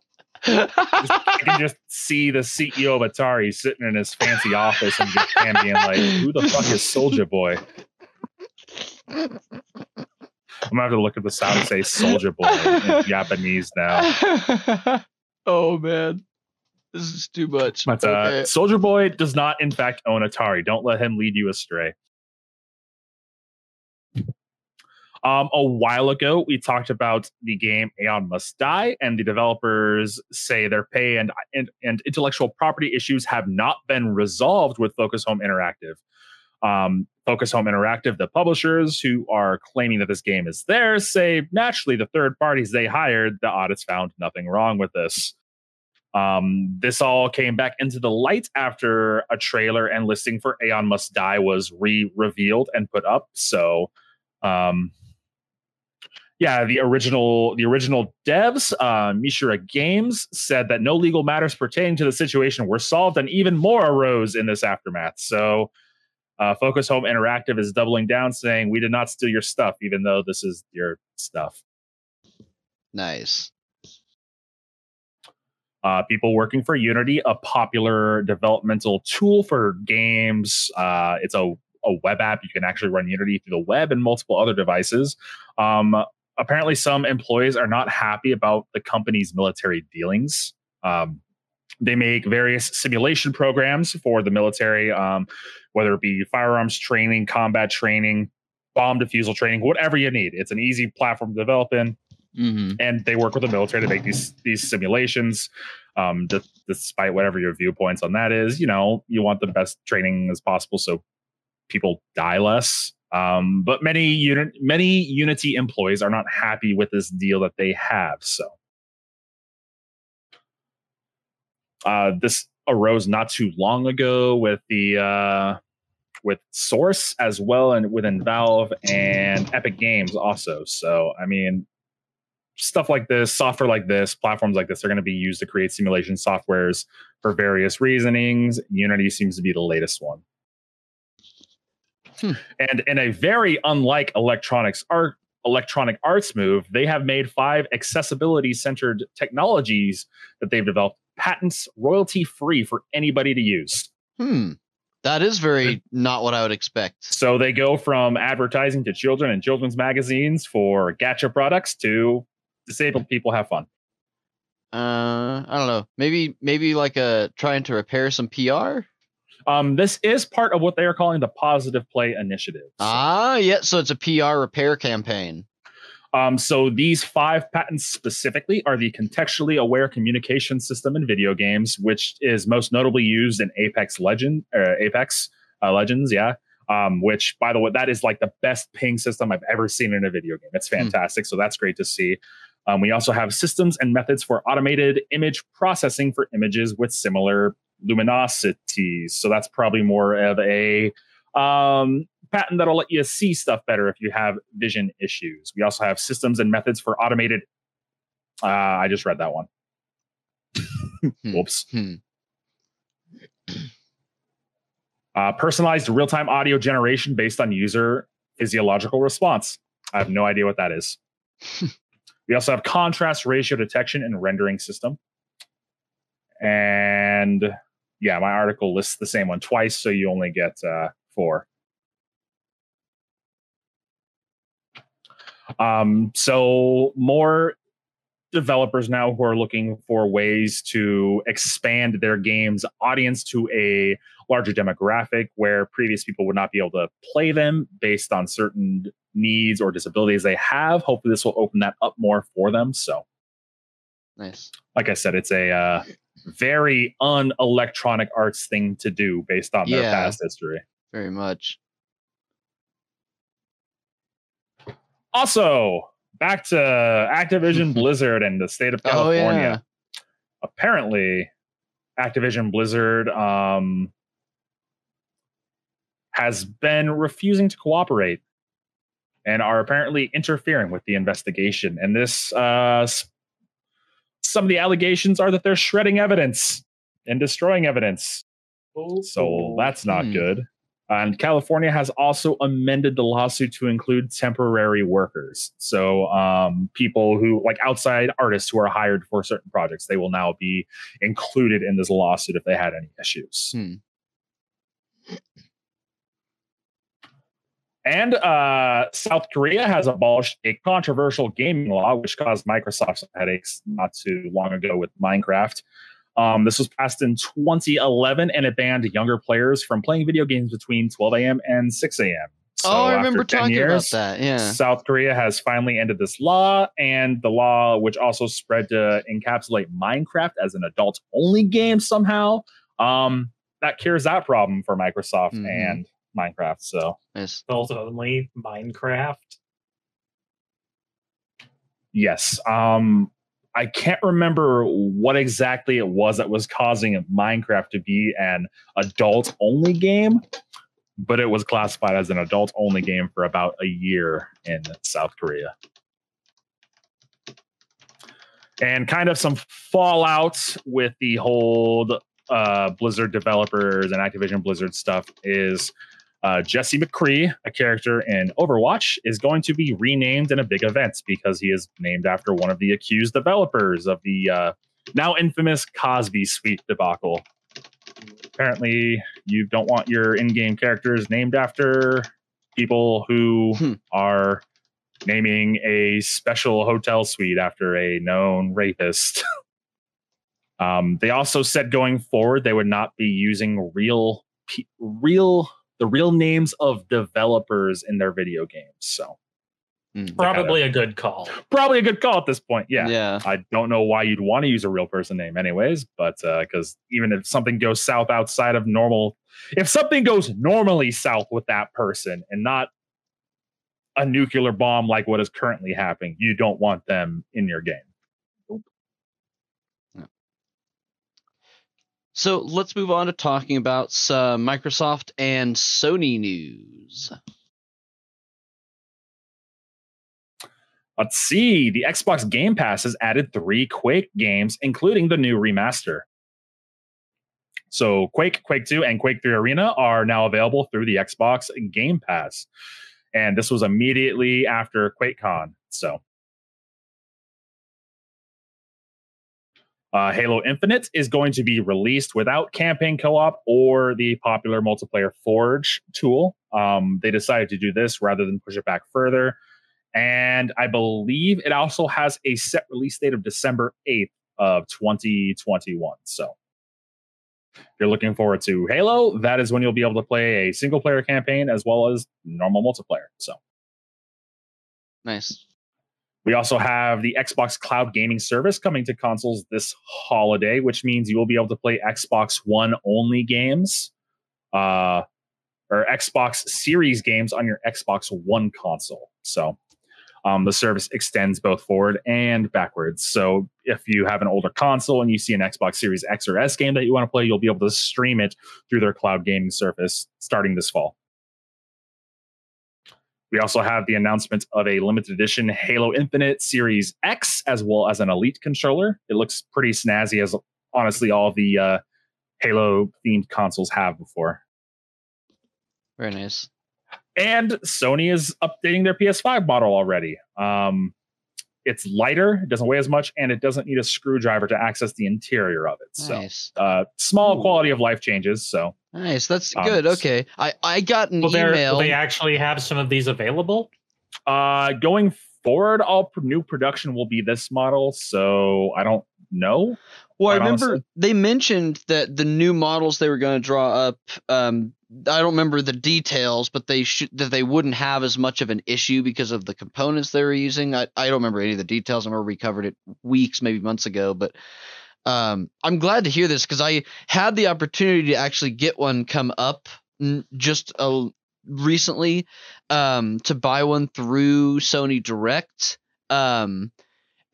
[SPEAKER 2] I can just see the CEO of Atari sitting in his fancy office and just being like, "Who the fuck is Soulja Boy?" I'm gonna have to look at the sound and say Soulja Boy in Japanese now.
[SPEAKER 1] oh man, this is too much.
[SPEAKER 2] But uh,
[SPEAKER 1] Okay.
[SPEAKER 2] Soulja Boy does not, in fact, own Atari. Don't let him lead you astray. Um, a while ago, we talked about the game Aeon Must Die, and the developers say their pay and, and, and intellectual property issues have not been resolved with Focus Home Interactive. Um, Focus Home Interactive, the publishers who are claiming that this game is theirs, say naturally the third parties they hired, the audits found nothing wrong with this. Um, this all came back into the light after a trailer and listing for Aeon Must Die was re-revealed and put up. So, um, yeah, the original the original devs, uh, Mishra Games, said that no legal matters pertaining to the situation were solved, and even more arose in this aftermath. So, uh, Focus Home Interactive is doubling down, saying we did not steal your stuff, even though this is your stuff.
[SPEAKER 1] nice.
[SPEAKER 2] uh, people working for Unity, a popular developmental tool for games. Uh, it's a, a web app. You can actually run Unity through the web and multiple other devices. Um, apparently, some employees are not happy about the company's military dealings. Um, they make various simulation programs for the military, um, whether it be firearms training, combat training, bomb defusal training, whatever you need. It's an easy platform to develop in
[SPEAKER 1] hmm
[SPEAKER 2] and they work with the military to make these these simulations. Um, d- despite whatever your viewpoints on that is, you know, you want the best training as possible so people die less. Um, but many unit many Unity employees are not happy with this deal that they have. So uh, this arose not too long ago with the uh, with Source as well, and within Valve and Epic Games also. So I mean, stuff like this, software like this, platforms like this are going to be used to create simulation softwares for various reasonings. Unity seems to be the latest one.
[SPEAKER 1] Hmm.
[SPEAKER 2] And in a very unlike electronics art electronic arts move, they have made five accessibility centered technologies that they've developed patents royalty free for anybody to use.
[SPEAKER 1] Hmm. That is very not what I would expect.
[SPEAKER 2] So they go from advertising to children and children's magazines for gacha products to disabled people have fun.
[SPEAKER 1] Uh, I don't know. Maybe maybe like a trying to repair some PR.
[SPEAKER 2] Um, this is part of what they are calling the Positive Play Initiative. So,
[SPEAKER 1] Ah, yeah. So it's a PR repair campaign.
[SPEAKER 2] Um, so these five patents specifically are the contextually aware communication system in video games, which is most notably used in Apex Legend, uh, Apex uh, Legends. Yeah. Um, which, by the way, that is like the best ping system I've ever seen in a video game. It's fantastic. So that's great to see. Um, we also have systems and methods for automated image processing for images with similar luminosities. So that's probably more of a um, patent that'll let you see stuff better if you have vision issues. We also have systems and methods for automated. Uh, I just read that one.
[SPEAKER 1] Hmm.
[SPEAKER 2] Whoops.
[SPEAKER 1] Hmm.
[SPEAKER 2] Uh, personalized real time audio generation based on user physiological response. I have no idea what that is. we also have contrast ratio detection and rendering system. And yeah, my article lists the same one twice, so you only get uh, four. Um, so more developers now who are looking for ways to expand their game's audience to a larger demographic where previous people would not be able to play them based on certain needs or disabilities they have. Hopefully, this will open that up more for them. So,
[SPEAKER 1] Nice.
[SPEAKER 2] like I said, it's a uh, very un-electronic arts thing to do based on their
[SPEAKER 1] Yeah.
[SPEAKER 2] past history.
[SPEAKER 1] Very much.
[SPEAKER 2] Also, back to Activision Blizzard and the state of
[SPEAKER 1] Oh
[SPEAKER 2] California.
[SPEAKER 1] yeah.
[SPEAKER 2] Apparently, Activision Blizzard um, has been refusing to cooperate and are apparently interfering with the investigation. And this, uh, some of the allegations are that they're shredding evidence and destroying evidence. So that's not
[SPEAKER 1] Hmm.
[SPEAKER 2] good. And California has also amended the lawsuit to include temporary workers. So um, people who, like outside artists who are hired for certain projects, they will now be included in this lawsuit if they had any issues.
[SPEAKER 1] Hmm.
[SPEAKER 2] And uh, South Korea has abolished a controversial gaming law, which caused Microsoft some headaches not too long ago with Minecraft. Um, this was passed in 2011, and it banned younger players from playing video games between 12 a.m. and 6 a.m. So
[SPEAKER 1] oh, I remember
[SPEAKER 2] 10
[SPEAKER 1] talking
[SPEAKER 2] years,
[SPEAKER 1] about that. Yeah.
[SPEAKER 2] South Korea has finally ended this law, and the law, which also spread to encapsulate Minecraft as an adult-only game somehow, um, that cures that problem for Microsoft
[SPEAKER 1] Mhm.
[SPEAKER 2] and Minecraft. So
[SPEAKER 1] Nice.
[SPEAKER 3] Adult only Minecraft.
[SPEAKER 2] yes, um, I can't remember what exactly it was that was causing Minecraft to be an adult-only game, but it was classified as an adult-only game for about a year in South Korea. and kind of some fallout with the whole uh, Blizzard developers and Activision Blizzard stuff is uh, Jesse McCree, a character in Overwatch, is going to be renamed in a big event because he is named after one of the accused developers of the uh, now infamous Cosby Suite debacle. Apparently, you don't want your in-game characters named after people who
[SPEAKER 1] Hmm.
[SPEAKER 2] are naming a special hotel suite after a known rapist. um, they also said going forward they would not be using real, pe- real, the real names of developers in their video games. So
[SPEAKER 1] Mm.
[SPEAKER 3] Probably a good call.
[SPEAKER 2] probably a good call at this point. Yeah.
[SPEAKER 1] Yeah.
[SPEAKER 2] I don't know why you'd want to use a real person name, anyways, but uh because even if something goes south outside of normal, if something goes normally south with that person and not a nuclear bomb like what is currently happening, you don't want them in your game.
[SPEAKER 1] So let's move on to talking about some uh, Microsoft and Sony news.
[SPEAKER 2] Let's see. The Xbox Game Pass has added three Quake games, including the new remaster. So, Quake, Quake 2, and Quake 3 Arena are now available through the Xbox Game Pass. And this was immediately after QuakeCon. So, uh, Halo Infinite is going to be released without campaign co op or the popular multiplayer Forge tool. Um, they decided to do this rather than push it back further. And I believe it also has a set release date of December 8th of 2021. So if you're looking forward to Halo, that is when you'll be able to play a single player campaign as well as normal multiplayer. So
[SPEAKER 1] Nice.
[SPEAKER 2] We also have the Xbox Cloud Gaming Service coming to consoles this holiday, which means you will be able to play Xbox One only games, uh, or Xbox Series games on your Xbox One console. So um, the service extends both forward and backwards. So if you have an older console and you see an Xbox Series X or S game that you want to play, you'll be able to stream it through their cloud gaming service starting this fall. We also have the announcement of a limited edition Halo Infinite Series X as well as an Elite controller. It looks pretty snazzy, as honestly all the uh, Halo themed consoles have before.
[SPEAKER 1] Very nice.
[SPEAKER 2] And Sony is updating their PS5 model already. Um, it's lighter, it doesn't weigh as much, and it doesn't need a screwdriver to access the interior of it. So,
[SPEAKER 1] Nice.
[SPEAKER 2] uh, small
[SPEAKER 3] Ooh.
[SPEAKER 2] quality of life changes. So,
[SPEAKER 1] Nice. That's
[SPEAKER 2] Um,
[SPEAKER 1] good. Okay. I I got an
[SPEAKER 3] Will,
[SPEAKER 1] email.
[SPEAKER 3] they actually have some of these available?
[SPEAKER 2] uh, going forward, all pr- new production will be this model. So, I don't know.
[SPEAKER 1] Well, I remember
[SPEAKER 2] honestly.
[SPEAKER 1] they mentioned that the new models they were going to draw up. Um, I don't remember the details, but they should that they wouldn't have as much of an issue because of the components they were using. I, I don't remember any of the details. I remember we covered it weeks, maybe months ago, but um, I'm glad to hear this because I had the opportunity to actually get one come up just a, recently um, to buy one through Sony Direct. Um,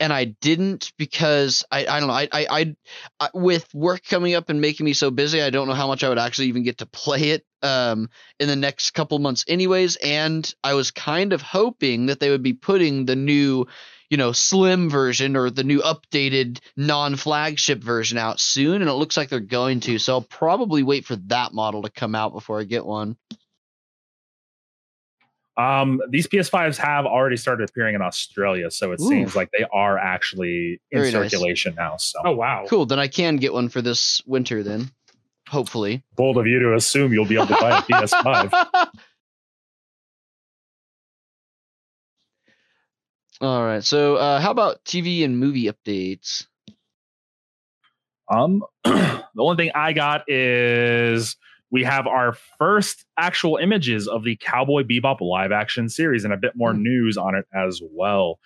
[SPEAKER 1] and I didn't because I, I don't know I, I I with work coming up and making me so busy I don't know how much I would actually even get to play it um in the next couple months anyways and I was kind of hoping that they would be putting the new you know slim version or the new updated non-flagship version out soon and it looks like they're going to so I'll probably wait for that model to come out before I get one.
[SPEAKER 2] Um, these PS5s have already started appearing in Australia, so it
[SPEAKER 1] Ooh.
[SPEAKER 2] seems like they are actually in
[SPEAKER 1] Very nice.
[SPEAKER 2] circulation now. So,
[SPEAKER 3] Oh wow.
[SPEAKER 1] Cool, then I can get one for this winter then. Hopefully.
[SPEAKER 2] bold of you to assume you'll be able to buy a PS5.
[SPEAKER 1] All right. So, uh, how about TV and movie updates?
[SPEAKER 2] Um, the only thing I got is we have our first actual images of the Cowboy Bebop live action series and a bit more
[SPEAKER 1] Hmm.
[SPEAKER 2] news on it as well.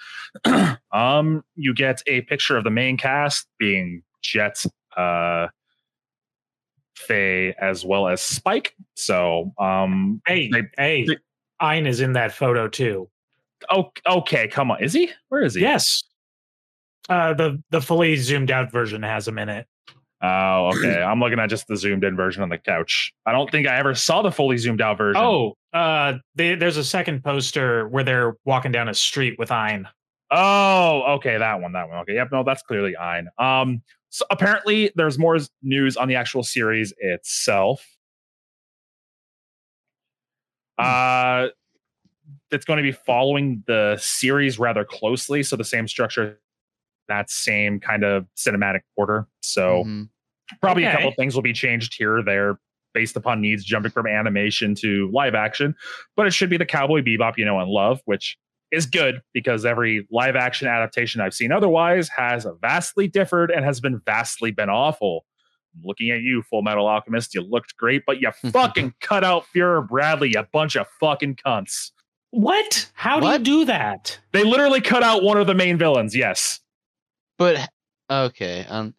[SPEAKER 2] um, you get a picture of the main cast being Jet, uh, Faye, as well as Spike. So, um,
[SPEAKER 3] Hey,
[SPEAKER 2] They-
[SPEAKER 3] hey,
[SPEAKER 2] they-
[SPEAKER 3] Ein is in that photo too.
[SPEAKER 2] oh, okay, come on, is he? Where is he?
[SPEAKER 3] Yes. Uh, the the fully zoomed out version has him in it.
[SPEAKER 2] Oh, okay. I'm looking at just the zoomed in version on the couch. I don't think I ever saw the fully zoomed out version.
[SPEAKER 3] Oh, uh, they, there's a second poster where they're walking down a street with Ein.
[SPEAKER 2] Oh, okay, that one, that one. Okay, yep, no, that's clearly Ein. Um, so apparently there's more news on the actual series itself. Uh, it's going to be following the series rather closely, so the same structure, that same kind of cinematic order. So
[SPEAKER 1] Mhm.
[SPEAKER 2] Probably a
[SPEAKER 3] Okay.
[SPEAKER 2] couple things will be changed here or there based upon needs jumping from animation to live action but it should be the cowboy bebop you know and love which is good because every live action adaptation i've seen otherwise has vastly differed and has been vastly been awful I'm looking at you full metal alchemist you looked great but you fucking cut out Führer bradley you bunch of fucking cunts
[SPEAKER 3] What? How do you do that?
[SPEAKER 2] they literally cut out one of the main villains yes
[SPEAKER 1] But okay, um,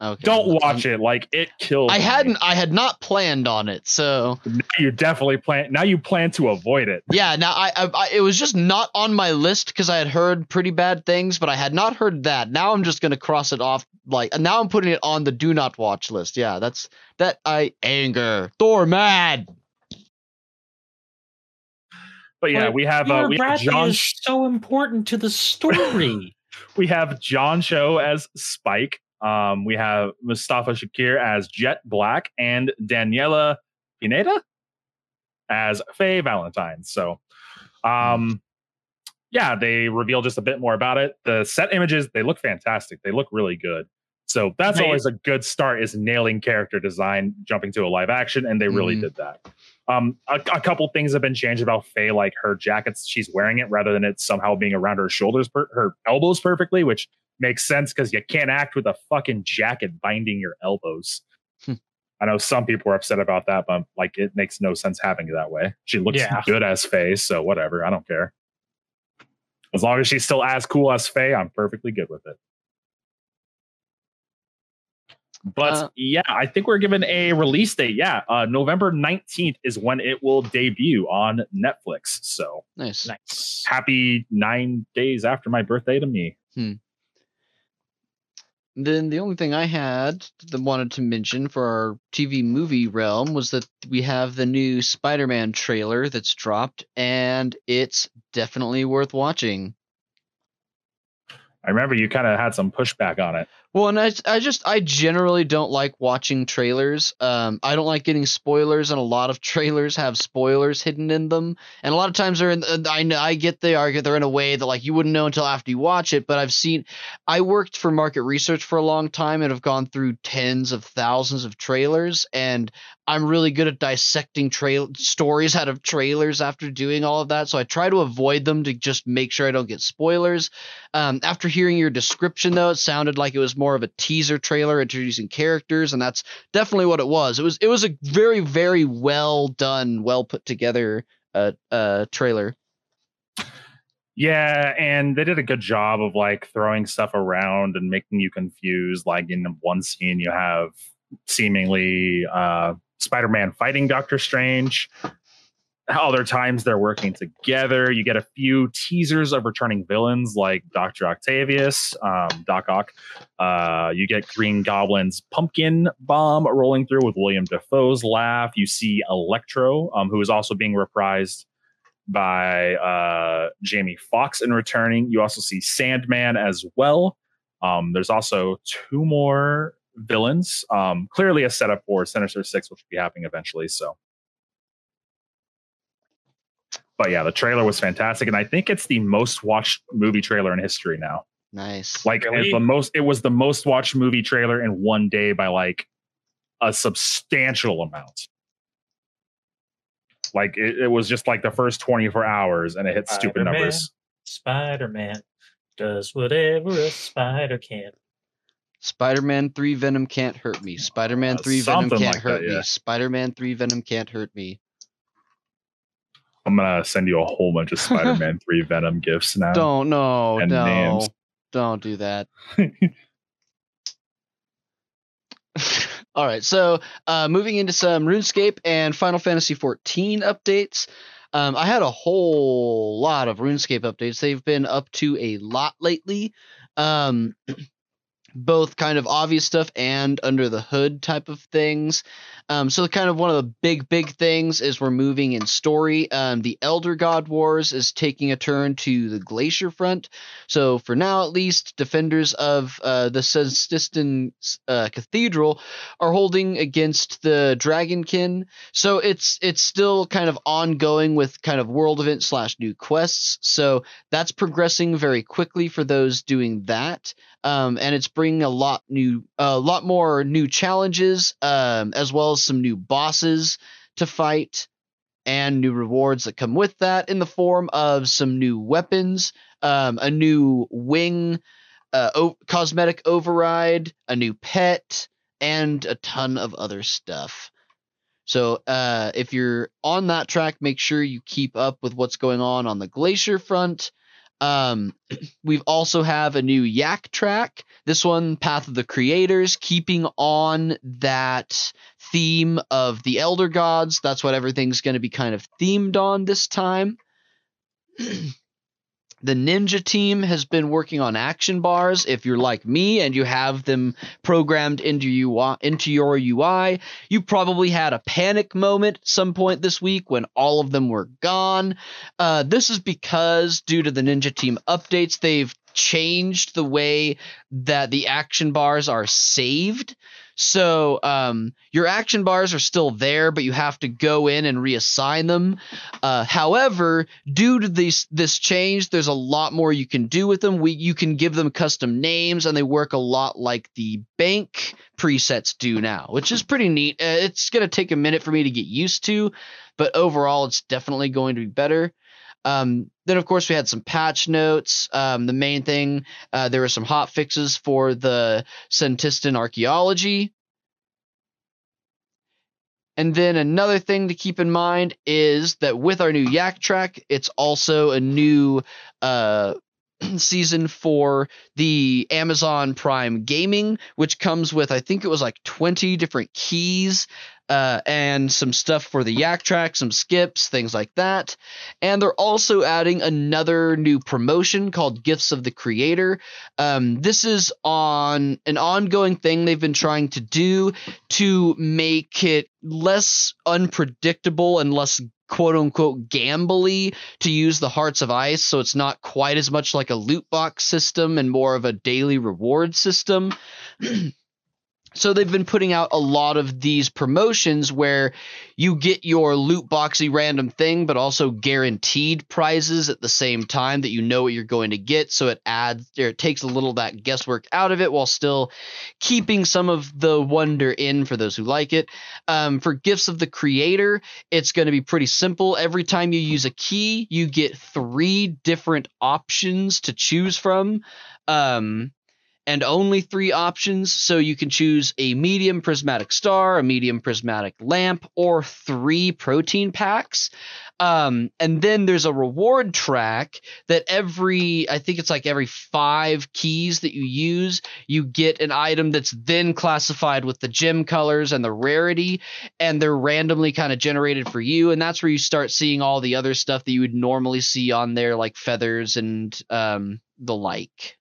[SPEAKER 1] okay.
[SPEAKER 2] don't
[SPEAKER 1] um,
[SPEAKER 2] watch it like it kills
[SPEAKER 1] I
[SPEAKER 2] me.
[SPEAKER 1] hadn't. I had not planned on it, so
[SPEAKER 2] you definitely plan now you plan to avoid it
[SPEAKER 1] yeah. Now I, I, I it was just not on my list because I had heard pretty bad things, but I had not heard that. Now I'm just gonna cross it off. Like now I'm putting it on the do not watch list. Yeah, that's that. I anger Thor mad.
[SPEAKER 2] but yeah
[SPEAKER 3] But
[SPEAKER 2] we have uh, we have john
[SPEAKER 3] is so important to the story.
[SPEAKER 2] we have John Cho as Spike. Um, we have Mustafa Shakir as Jet Black and Daniela Pineda as Faye Valentine. So, um, yeah, they reveal just a bit more about it. The set images they look fantastic. They look really good. So that's
[SPEAKER 3] They-
[SPEAKER 2] always a good start is nailing character design, jumping to a live action, and they really
[SPEAKER 1] Mhm.
[SPEAKER 2] did that. Um, a, a couple things have been changed about Faye, like her jackets, she's wearing it rather than it somehow being around her shoulders, per, her elbows perfectly, which makes sense because you can't act with a fucking jacket binding your elbows.
[SPEAKER 1] Hmm.
[SPEAKER 2] I know some people are upset about that, but like it makes no sense having it that way. She looks
[SPEAKER 3] Yeah.
[SPEAKER 2] good as Faye, so whatever. I don't care. As long as she's still as cool as Faye, I'm perfectly good with it. But
[SPEAKER 1] Uh,
[SPEAKER 2] yeah, I think we're given a release date. Yeah, uh, November 19th is when it will debut on Netflix. So
[SPEAKER 1] Nice.
[SPEAKER 3] nice.
[SPEAKER 2] happy nine days after my birthday to me.
[SPEAKER 1] Then the only thing I had that wanted to mention for our TV movie realm was that we have the new Spider-Man trailer that's dropped, and it's definitely worth watching.
[SPEAKER 2] I remember you kind of had some pushback on it.
[SPEAKER 1] Well, and I, I just I generally don't like watching trailers. Um, I don't like getting spoilers, and a lot of trailers have spoilers hidden in them. And a lot of times they're in. uh, I know I get the argument they're in a way that like you wouldn't know until after you watch it. But I've seen. I worked for market research for a long time and have gone through tens of thousands of trailers, and I'm really good at dissecting trail stories out of trailers after doing all of that. So I try to avoid them to just make sure I don't get spoilers. Um, after hearing your description, though, it sounded like it was more of a teaser trailer introducing characters, and that's definitely what it was. It was it was a very very well done, well put together uh, uh, trailer.
[SPEAKER 2] Yeah, and they did a good job of like throwing stuff around and making you confused. Like in one scene, you have seemingly uh, Spider-Man fighting Doctor Strange. Other times they're working together. You get a few teasers of returning villains like Doctor Octavius, um, Doc Ock. Uh, you get Green Goblin's pumpkin bomb rolling through with William Dafoe's laugh. You see Electro, um, who is also being reprised by uh, Jamie Foxx in returning. You also see Sandman as well. Um, there's also two more villains. Um, clearly a setup for Sinister Six, which will be happening eventually. So, but yeah, the trailer was fantastic, and I think it's the most watched movie trailer in history now.
[SPEAKER 1] Nice.
[SPEAKER 2] Like
[SPEAKER 3] Really?
[SPEAKER 2] the most, it was the most watched movie trailer in one day by like a substantial amount. Like it, it was just like the first 24 hours, and it hit stupid
[SPEAKER 3] Spider-Man.
[SPEAKER 2] numbers.
[SPEAKER 3] Spider Man does whatever a spider can.
[SPEAKER 1] Spider-Man 3 Venom can't hurt me. Spider-Man
[SPEAKER 2] Uh,
[SPEAKER 1] 3 Venom can't
[SPEAKER 2] like
[SPEAKER 1] hurt
[SPEAKER 2] that,
[SPEAKER 1] me. Spider-Man 3 Venom can't hurt me.
[SPEAKER 2] I'm gonna send you a whole bunch of Spider-Man 3 Venom gifts now.
[SPEAKER 1] Don't no no.
[SPEAKER 2] names.
[SPEAKER 1] Don't do that. All right, so uh, moving into some RuneScape and Final Fantasy 14 updates. Um, I had a whole lot of RuneScape updates. They've been up to a lot lately, um, both kind of obvious stuff and under the hood type of things. Um, so, kind of one of the big, big things is we're moving in story. Um, the Elder God Wars is taking a turn to the Glacier Front. So, for now at least, defenders of uh, the Sistine uh, Cathedral are holding against the Dragonkin. So it's it's still kind of ongoing with kind of world event slash new quests. So that's progressing very quickly for those doing that, um, and it's bringing a lot new a lot more new challenges um, as well as some new bosses to fight and new rewards that come with that in the form of some new weapons, um, a new wing. Uh, o- cosmetic override, a new pet, and a ton of other stuff. So uh, if you're on that track, make sure you keep up with what's going on on the glacier front. Um, we've also have a new Yak track. This one, Path of the Creators, keeping on that theme of the Elder Gods. That's what everything's going to be kind of themed on this time. The Ninja team has been working on action bars. If you're like me and you have them programmed into UI, into your UI, you probably had a panic moment some point this week when all of them were gone. Uh, this is because due to the Ninja team updates, they've changed the way that the action bars are saved. So um, your action bars are still there, but you have to go in and reassign them. Uh, however, due to this this change, there's a lot more you can do with them. We you can give them custom names, and they work a lot like the bank presets do now, which is pretty neat. Uh, it's gonna take a minute for me to get used to, but overall, it's definitely going to be better. Um, then, of course, we had some patch notes. Um, the main thing, uh, there were some hot fixes for the Senntisten archaeology. And then another thing to keep in mind is that with our new Yak track, it's also a new uh, season for the Amazon Prime Gaming, which comes with, I think it was like 20 different keys uh, and some stuff for the Yak track, some skips, things like that. And they're also adding another new promotion called Gifts of the Creator. Um, this is on an ongoing thing they've been trying to do to make it less unpredictable and less quote unquote gambly to use the hearts of ice so it's not quite as much like a loot box system and more of a daily reward system so they've been putting out a lot of these promotions where you get your loot boxy random thing but also guaranteed prizes at the same time that you know what you're going to get. So it adds or it takes a little of that guesswork out of it while still keeping some of the wonder in for those who like it. Um, for gifts of the creator it's going to be pretty simple. Every time you use a key you get three different options to choose from. Um, and only three options. So you can choose a medium prismatic star, a medium prismatic lamp, or three protein packs. Um, and then there's a reward track that every, I think it's like every five keys that you use, you get an item that's then classified with the gem colors and the rarity, and they're randomly kind of generated for you. And that's where you start seeing all the other stuff that you would normally see on there, like feathers and um, the like.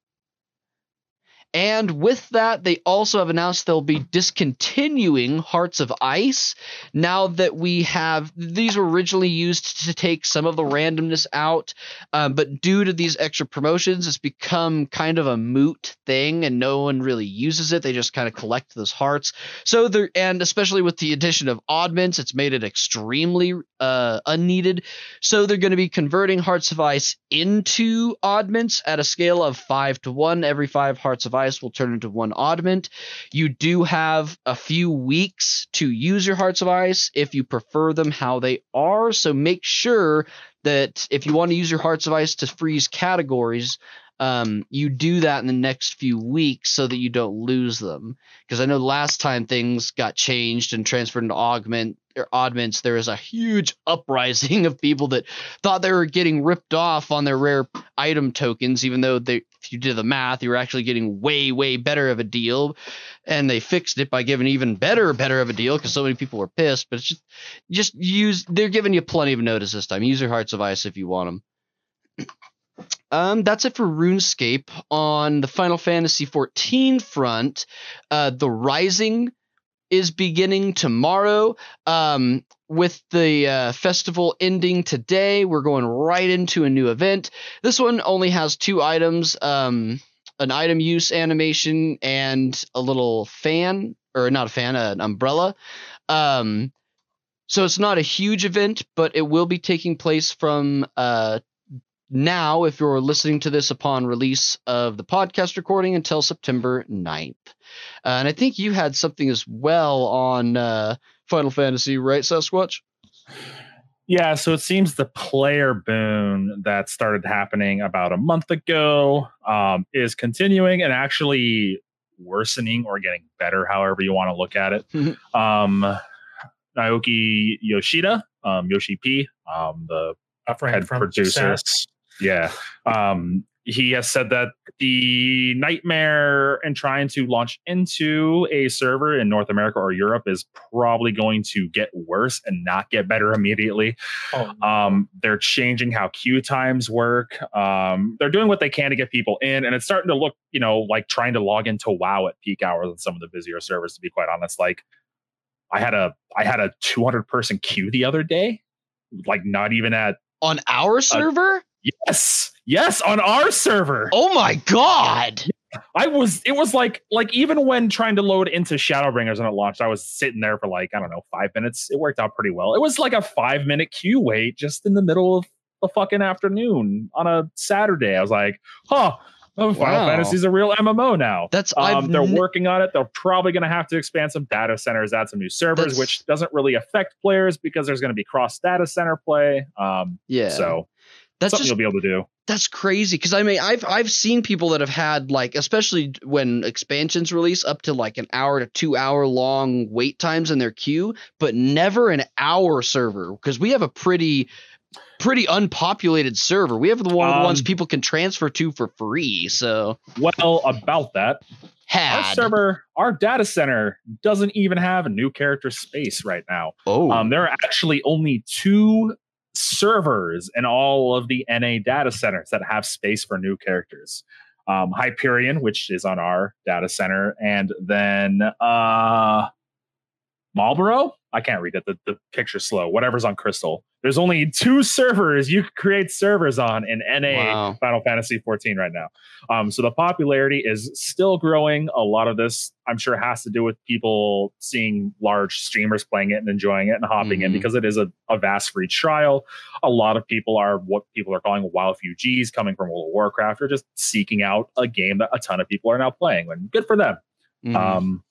[SPEAKER 1] And with that, they also have announced they'll be discontinuing Hearts of Ice now that we have. These were originally used to take some of the randomness out, um, but due to these extra promotions, it's become kind of a moot thing and no one really uses it. They just kind of collect those hearts. So and especially with the addition of oddments, it's made it extremely uh, unneeded. So they're going to be converting Hearts of Ice into oddments at a scale of five to one. Every five Hearts of Ice will turn into one oddment. You do have a few weeks to use your Hearts of Ice if you prefer them how they are. So make sure that if you want to use your Hearts of Ice to freeze categories, um, you do that in the next few weeks so that you don't lose them. Because I know last time things got changed and transferred into augment or oddments, there was a huge uprising of people that thought they were getting ripped off on their rare item tokens, even though they, if you did the math, you were actually getting way, way better of a deal. And they fixed it by giving even better, better of a deal because so many people were pissed. But it's just, just use. They're giving you plenty of notice this time. Use your hearts of ice if you want them. Um, that's it for RuneScape. On the Final Fantasy XIV front, uh, the Rising is beginning tomorrow. Um, with the uh, festival ending today, we're going right into a new event. This one only has two items um, an item use animation and a little fan, or not a fan, an umbrella. Um, so it's not a huge event, but it will be taking place from uh, now, if you're listening to this upon release of the podcast recording, until September 9th. Uh, and I think you had something as well on uh, Final Fantasy, right, Sasquatch?
[SPEAKER 2] Yeah, so it seems the player boon that started happening about a month ago um, is continuing and actually worsening or getting better, however you want to look at it. um, Naoki Yoshida, um, Yoshi P, um, the head producer, success. Yeah. Um, he has said that the nightmare and trying to launch into a server in North America or Europe is probably going to get worse and not get better immediately. Oh. Um, they're changing how queue times work. Um, they're doing what they can to get people in, and it's starting to look, you know, like trying to log into WoW at peak hours on some of the busier servers. To be quite honest, like I had a I had a 200 person queue the other day, like not even at
[SPEAKER 1] on our server.
[SPEAKER 2] Yes, yes, on our server.
[SPEAKER 1] Oh my god!
[SPEAKER 2] I was. It was like like even when trying to load into Shadowbringers when it launched, I was sitting there for like I don't know five minutes. It worked out pretty well. It was like a five minute queue wait just in the middle of the fucking afternoon on a Saturday. I was like, huh. Oh, Final wow. Fantasy is a real MMO now.
[SPEAKER 1] That's
[SPEAKER 2] um, they're n- working on it. They're probably going to have to expand some data centers, add some new servers, which doesn't really affect players because there's going to be cross data center play. Um, yeah. So that's something just, you'll be able to do.
[SPEAKER 1] That's crazy because I mean I've I've seen people that have had like especially when expansions release up to like an hour to two hour long wait times in their queue, but never an hour server because we have a pretty pretty unpopulated server. We have the one um, ones people can transfer to for free. So
[SPEAKER 2] well about that.
[SPEAKER 1] Had.
[SPEAKER 2] Our server, our data center doesn't even have a new character space right now.
[SPEAKER 1] Oh,
[SPEAKER 2] um, there are actually only two servers in all of the NA data centers that have space for new characters. Um, Hyperion, which is on our data center, and then uh, Malboro. I can't read it. The, the picture's slow. Whatever's on Crystal. There's only two servers you could create servers on in NA
[SPEAKER 1] Wow.
[SPEAKER 2] Final Fantasy 14 right now. Um, so the popularity is still growing. A lot of this, I'm sure, has to do with people seeing large streamers playing it and enjoying it and hopping in
[SPEAKER 1] Mhm.
[SPEAKER 2] because it is a, a vast free trial. A lot of people are what people are calling WoW refugees coming from World of Warcraft or just seeking out a game that a ton of people are now playing. And good for them.
[SPEAKER 1] Mhm.
[SPEAKER 2] Um,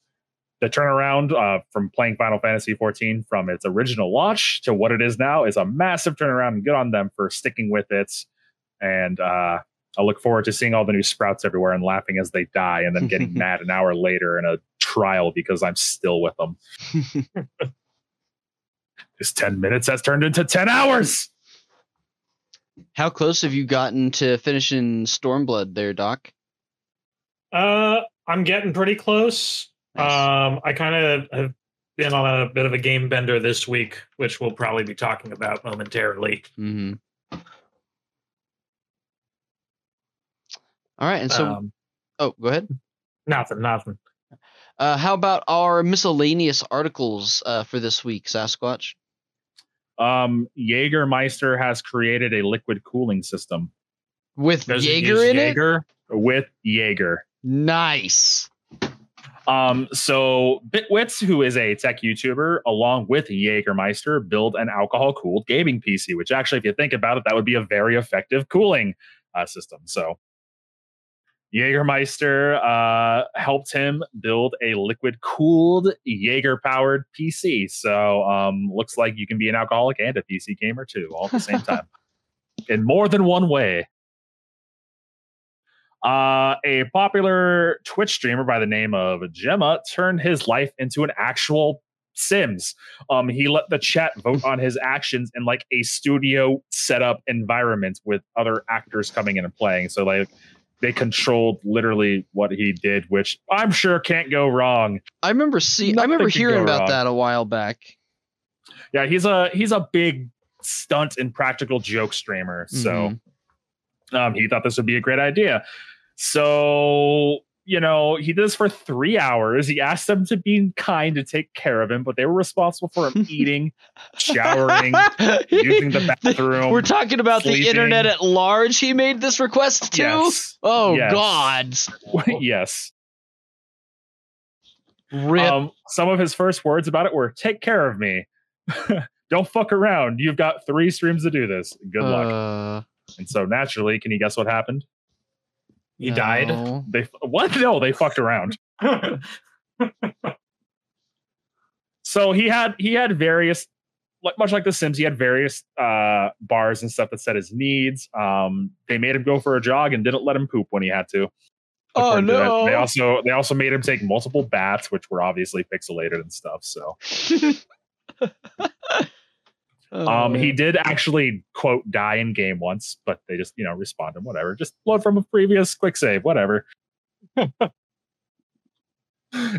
[SPEAKER 2] the turnaround uh, from playing Final Fantasy 14 from its original launch to what it is now is a massive turnaround, and good on them for sticking with it. And uh, I look forward to seeing all the new sprouts everywhere and laughing as they die, and then getting mad an hour later in a trial because I'm still with them. this 10 minutes has turned into 10 hours.
[SPEAKER 1] How close have you gotten to finishing Stormblood there, Doc?
[SPEAKER 3] Uh, I'm getting pretty close.
[SPEAKER 1] Nice.
[SPEAKER 3] Um, I kind of have been on a bit of a game bender this week, which we'll probably be talking about momentarily.
[SPEAKER 1] hmm All right, and so
[SPEAKER 3] um,
[SPEAKER 1] oh, go ahead.
[SPEAKER 3] nothing, nothing.
[SPEAKER 1] Uh, how about our miscellaneous articles uh, for this week, Sasquatch?
[SPEAKER 2] Um, Jägermeister has created a liquid cooling system
[SPEAKER 1] With
[SPEAKER 3] Does
[SPEAKER 1] Jaeger
[SPEAKER 3] use
[SPEAKER 1] in
[SPEAKER 3] Jaeger?
[SPEAKER 2] with Jaeger.
[SPEAKER 1] Nice.
[SPEAKER 2] Um, so Bitwits, who is a tech YouTuber, along with Jägermeister, build an alcohol cooled gaming PC, which actually, if you think about it, that would be a very effective cooling uh, system. So Jägermeister uh, helped him build a liquid cooled Jaeger powered PC. So um, looks like you can be an alcoholic and a PC gamer too, all at the same time, in more than one way. Uh, a popular Twitch streamer by the name of Jerma turned his life into an actual Sims. Um, he let the chat vote on his actions in like a studio setup environment with other actors coming in and playing. So like they controlled literally what he did, which I'm sure can't go wrong.
[SPEAKER 1] I remember see. I remember hearing about
[SPEAKER 2] wrong.
[SPEAKER 1] that a while back.
[SPEAKER 2] Yeah, he's a he's a big stunt and practical joke streamer. So um, he thought this would be a great idea. So, you know, he did this for three hours. He asked them to be kind to take care of him, but they were responsible for him eating, showering, using the bathroom.
[SPEAKER 1] We're talking about the internet at large. He made this request to.
[SPEAKER 2] Yes.
[SPEAKER 1] Oh
[SPEAKER 2] Yes.
[SPEAKER 1] God!
[SPEAKER 2] yes. Um, some of his first words about it were take care of me. Don't fuck around. You've got three streams to do this. Good luck.
[SPEAKER 1] Uh,
[SPEAKER 2] And so naturally, can you guess what happened?
[SPEAKER 3] He died.
[SPEAKER 1] no.
[SPEAKER 2] They what? No, they fucked around. so he had he had various like much like the sims he had various uh bars and stuff that set his needs um they made him go for a jog and didn't let him poop when he had to
[SPEAKER 1] Oh
[SPEAKER 2] according to
[SPEAKER 1] no!
[SPEAKER 2] they also they also made him take multiple baths which were obviously pixelated and stuff so um
[SPEAKER 1] Oh.
[SPEAKER 2] he did actually quote die in game once but they just you know respond him whatever. Just load from a previous quick save whatever.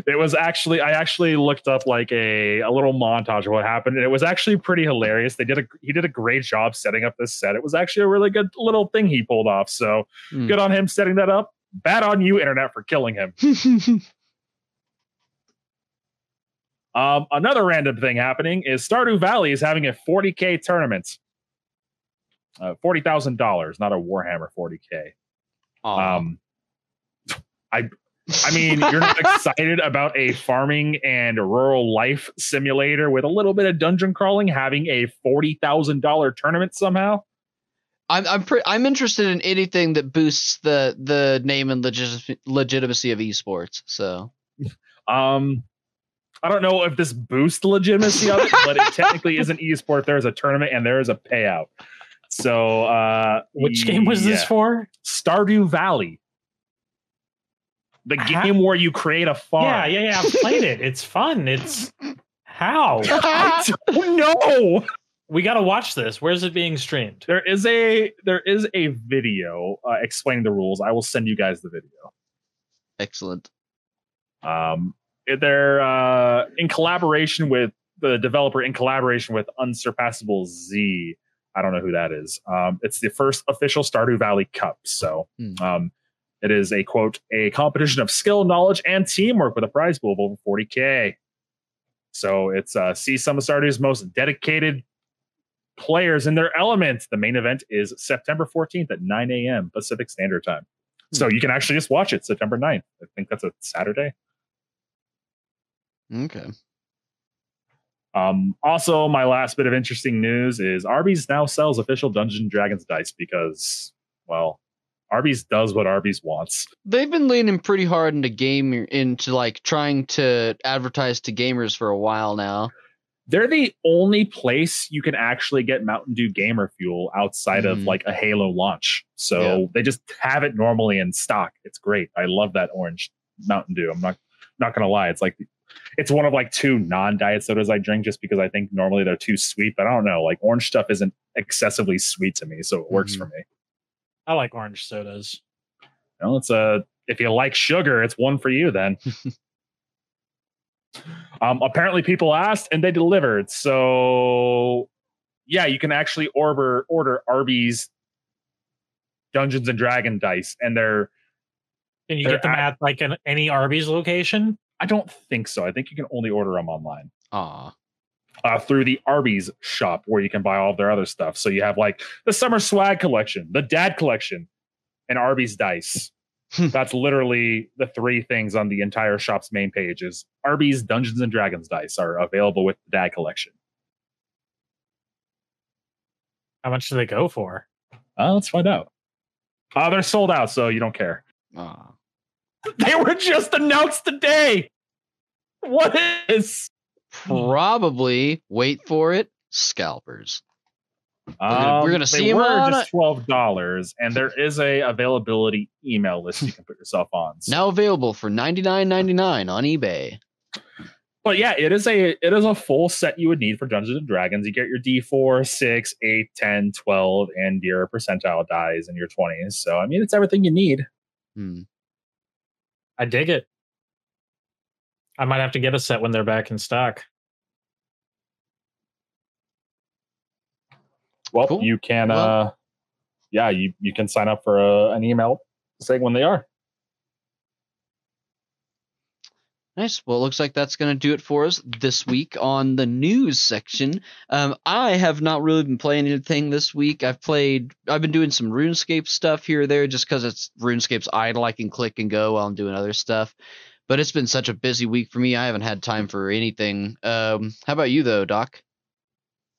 [SPEAKER 2] It was actually i actually looked up like a, a little montage of what happened and it was actually pretty hilarious. They did a he did a great job setting up this set. It was actually a really good little thing he pulled off so
[SPEAKER 1] Hmm.
[SPEAKER 2] good on him setting that up. Bad on you internet for killing him um, another random thing happening is stardew valley is having a 40k tournament uh, $40000 not a warhammer 40k
[SPEAKER 1] Aw.
[SPEAKER 2] um, I I mean, you're not excited about a farming and rural life simulator with a little bit of dungeon crawling having a forty thousand dollar tournament somehow.
[SPEAKER 1] I'm I'm pre- I'm interested in anything that boosts the the name and legis- legitimacy of esports. So
[SPEAKER 2] Um, I don't know if this boosts the legitimacy of it, but it technically is an esport. There is a tournament and there is a payout. So, uh,
[SPEAKER 3] Which game was this for?
[SPEAKER 2] Stardew Valley, the
[SPEAKER 3] Huh?
[SPEAKER 2] game where you create a farm.
[SPEAKER 3] Yeah, yeah, yeah. I've played it. It's fun. It's how
[SPEAKER 2] I don't know.
[SPEAKER 3] we got to watch this. Where's it being streamed?
[SPEAKER 2] There is a there is a video uh, explaining the rules. I will send you guys the video.
[SPEAKER 1] excellent.
[SPEAKER 2] Um, they're uh, in collaboration with the developer, in collaboration with Unsurpassable Z. I don't know who that is. Um, it's the first official Stardew Valley Cup. So
[SPEAKER 1] Hmm.
[SPEAKER 2] um, it is a quote a competition of skill, knowledge, and teamwork with a prize pool of over 40k. So it's uh, see some of Stardew's most dedicated players in their element. The main event is September 14th at 9 a.m. Pacific Standard Time. So you can actually just watch it September 9th. I think that's a Saturday.
[SPEAKER 1] Okay.
[SPEAKER 2] Um, also, my last bit of interesting news is Arby's now sells official Dungeons and Dragons dice because, well, Arby's does what Arby's wants.
[SPEAKER 1] They've been leaning pretty hard into game into like trying to advertise to gamers for a while now.
[SPEAKER 2] They're the only place you can actually get Mountain Dew gamer fuel outside of
[SPEAKER 1] Mhm.
[SPEAKER 2] like a Halo launch. So
[SPEAKER 1] Yeah.
[SPEAKER 2] they just have it normally in stock. It's great. I love that orange Mountain Dew. I'm not not gonna lie. It's like it's one of like two non-diet sodas I drink just because I think normally they're too sweet. But I don't know. Like orange stuff isn't excessively sweet to me, so it works
[SPEAKER 1] Mhm.
[SPEAKER 2] for me.
[SPEAKER 3] I like orange sodas.
[SPEAKER 2] Know, it's a if you like sugar, it's one for you then. um, apparently people asked and they delivered. So yeah, you can actually order order Arby's Dungeons and Dragon dice, and they're
[SPEAKER 3] Can you
[SPEAKER 2] They're
[SPEAKER 3] get them
[SPEAKER 2] at-
[SPEAKER 3] at like an any Arby's location?
[SPEAKER 2] I don't think so. I think you can only order them online.
[SPEAKER 1] Aw.
[SPEAKER 2] uh, through the Arby's shop where you can buy all of their other stuff. So you have like the summer swag collection, the dad collection, and Arby's dice. That's literally the three things on the entire shop's main page is Arby's Dungeons and Dragons dice are available with the dad collection.
[SPEAKER 3] How much do they go for?
[SPEAKER 2] Uh, let's find out. Uh, they're sold out, so you don't care.
[SPEAKER 1] Aw.
[SPEAKER 2] They were just announced today. What is?
[SPEAKER 1] Probably wait for it. Scalpers. gonna- we're
[SPEAKER 2] Um,
[SPEAKER 1] gonna
[SPEAKER 2] see
[SPEAKER 1] see 'em
[SPEAKER 2] were
[SPEAKER 1] on
[SPEAKER 2] just twelve dollars, and there is a availability email list you can put yourself on. So-
[SPEAKER 1] Now available for ninety nine ninety nine on eBay.
[SPEAKER 2] But yeah, it is a it is a full set you would need for Dungeons and Dragons. You get your D4, 6, 8, 10, 12, and your percentile dies and your 20s. So I mean it's everything you need.
[SPEAKER 1] Hmm.
[SPEAKER 3] I dig it. I might have to get a set when they're back in stock.
[SPEAKER 2] Well,
[SPEAKER 1] Cool.
[SPEAKER 2] you can
[SPEAKER 1] Well-
[SPEAKER 2] uh yeah, you you can sign up for a, an email saying when they are.
[SPEAKER 1] Nice. Well, it looks like that's going to do it for us this week on the news section. Um, I have not really been playing anything this week. I've played, I've been doing some RuneScape stuff here or there just because it's RuneScape's idle. I can click and go while I'm doing other stuff. But it's been such a busy week for me. I haven't had time for anything. Um, how about you, though, Doc?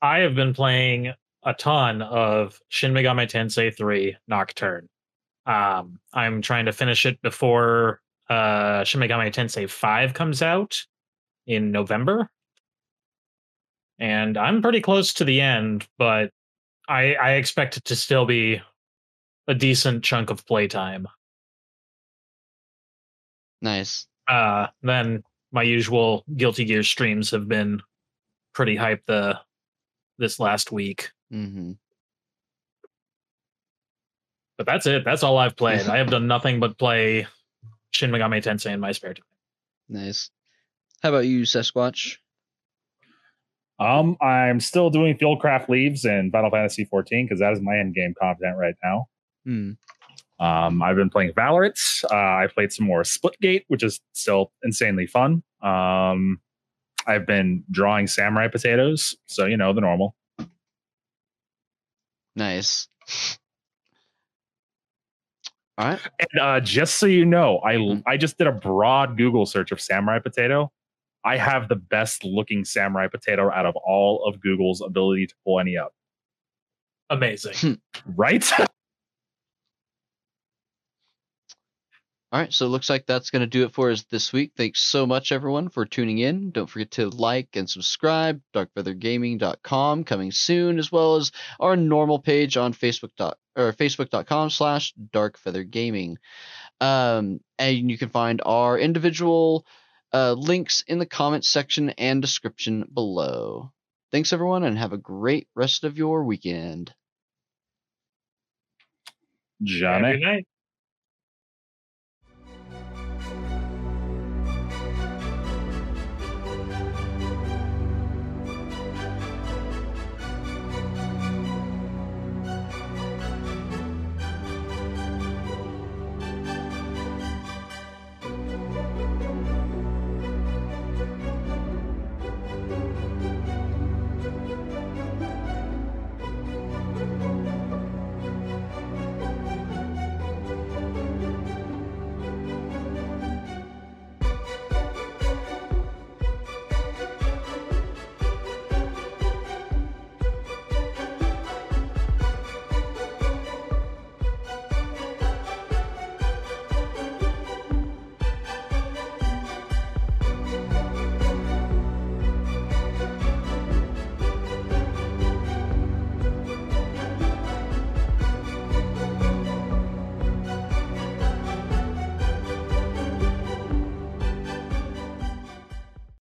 [SPEAKER 3] I have been playing a ton of Shin Megami Tensei 3 Nocturne. Um, I'm trying to finish it before uh, Shin Megami Tensei 5 comes out in November. And I'm pretty close to the end, but I, I expect it to still be a decent chunk of playtime.
[SPEAKER 1] Nice.
[SPEAKER 3] Uh, then my usual Guilty Gear streams have been pretty hyped the this last week.
[SPEAKER 1] hmm
[SPEAKER 3] But that's it. That's all I've played. I have done nothing but play Shin Megami Tensei in my spare time.
[SPEAKER 1] Nice. How about you, Sasquatch?
[SPEAKER 2] Um, I'm still doing Fieldcraft Leves and Final Fantasy 14 because that is my end game content right now.
[SPEAKER 1] Hmm.
[SPEAKER 2] Um, I've been playing Valorant. Uh, I played some more Splitgate, which is still insanely fun. Um, I've been drawing samurai potatoes, so you know the normal.
[SPEAKER 1] Nice. All right.
[SPEAKER 2] And uh, just so you know, I
[SPEAKER 1] Mhm.
[SPEAKER 2] I just did a broad Google search of samurai potato. I have the best looking samurai potato out of all of Google's ability to pull any up.
[SPEAKER 3] Amazing.
[SPEAKER 2] Right?
[SPEAKER 1] All right, so it looks like that's going to do it for us this week. Thanks so much, everyone, for tuning in. Don't forget to like and subscribe. DarkFeatherGaming.com coming soon, as well as our normal page on Facebook dot or Facebook.com slash DarkFeatherGaming. Um, and you can find our individual uh, links in the comments section and description below. Thanks, everyone, and have a great rest of your weekend.
[SPEAKER 2] Johnny.
[SPEAKER 3] Good night.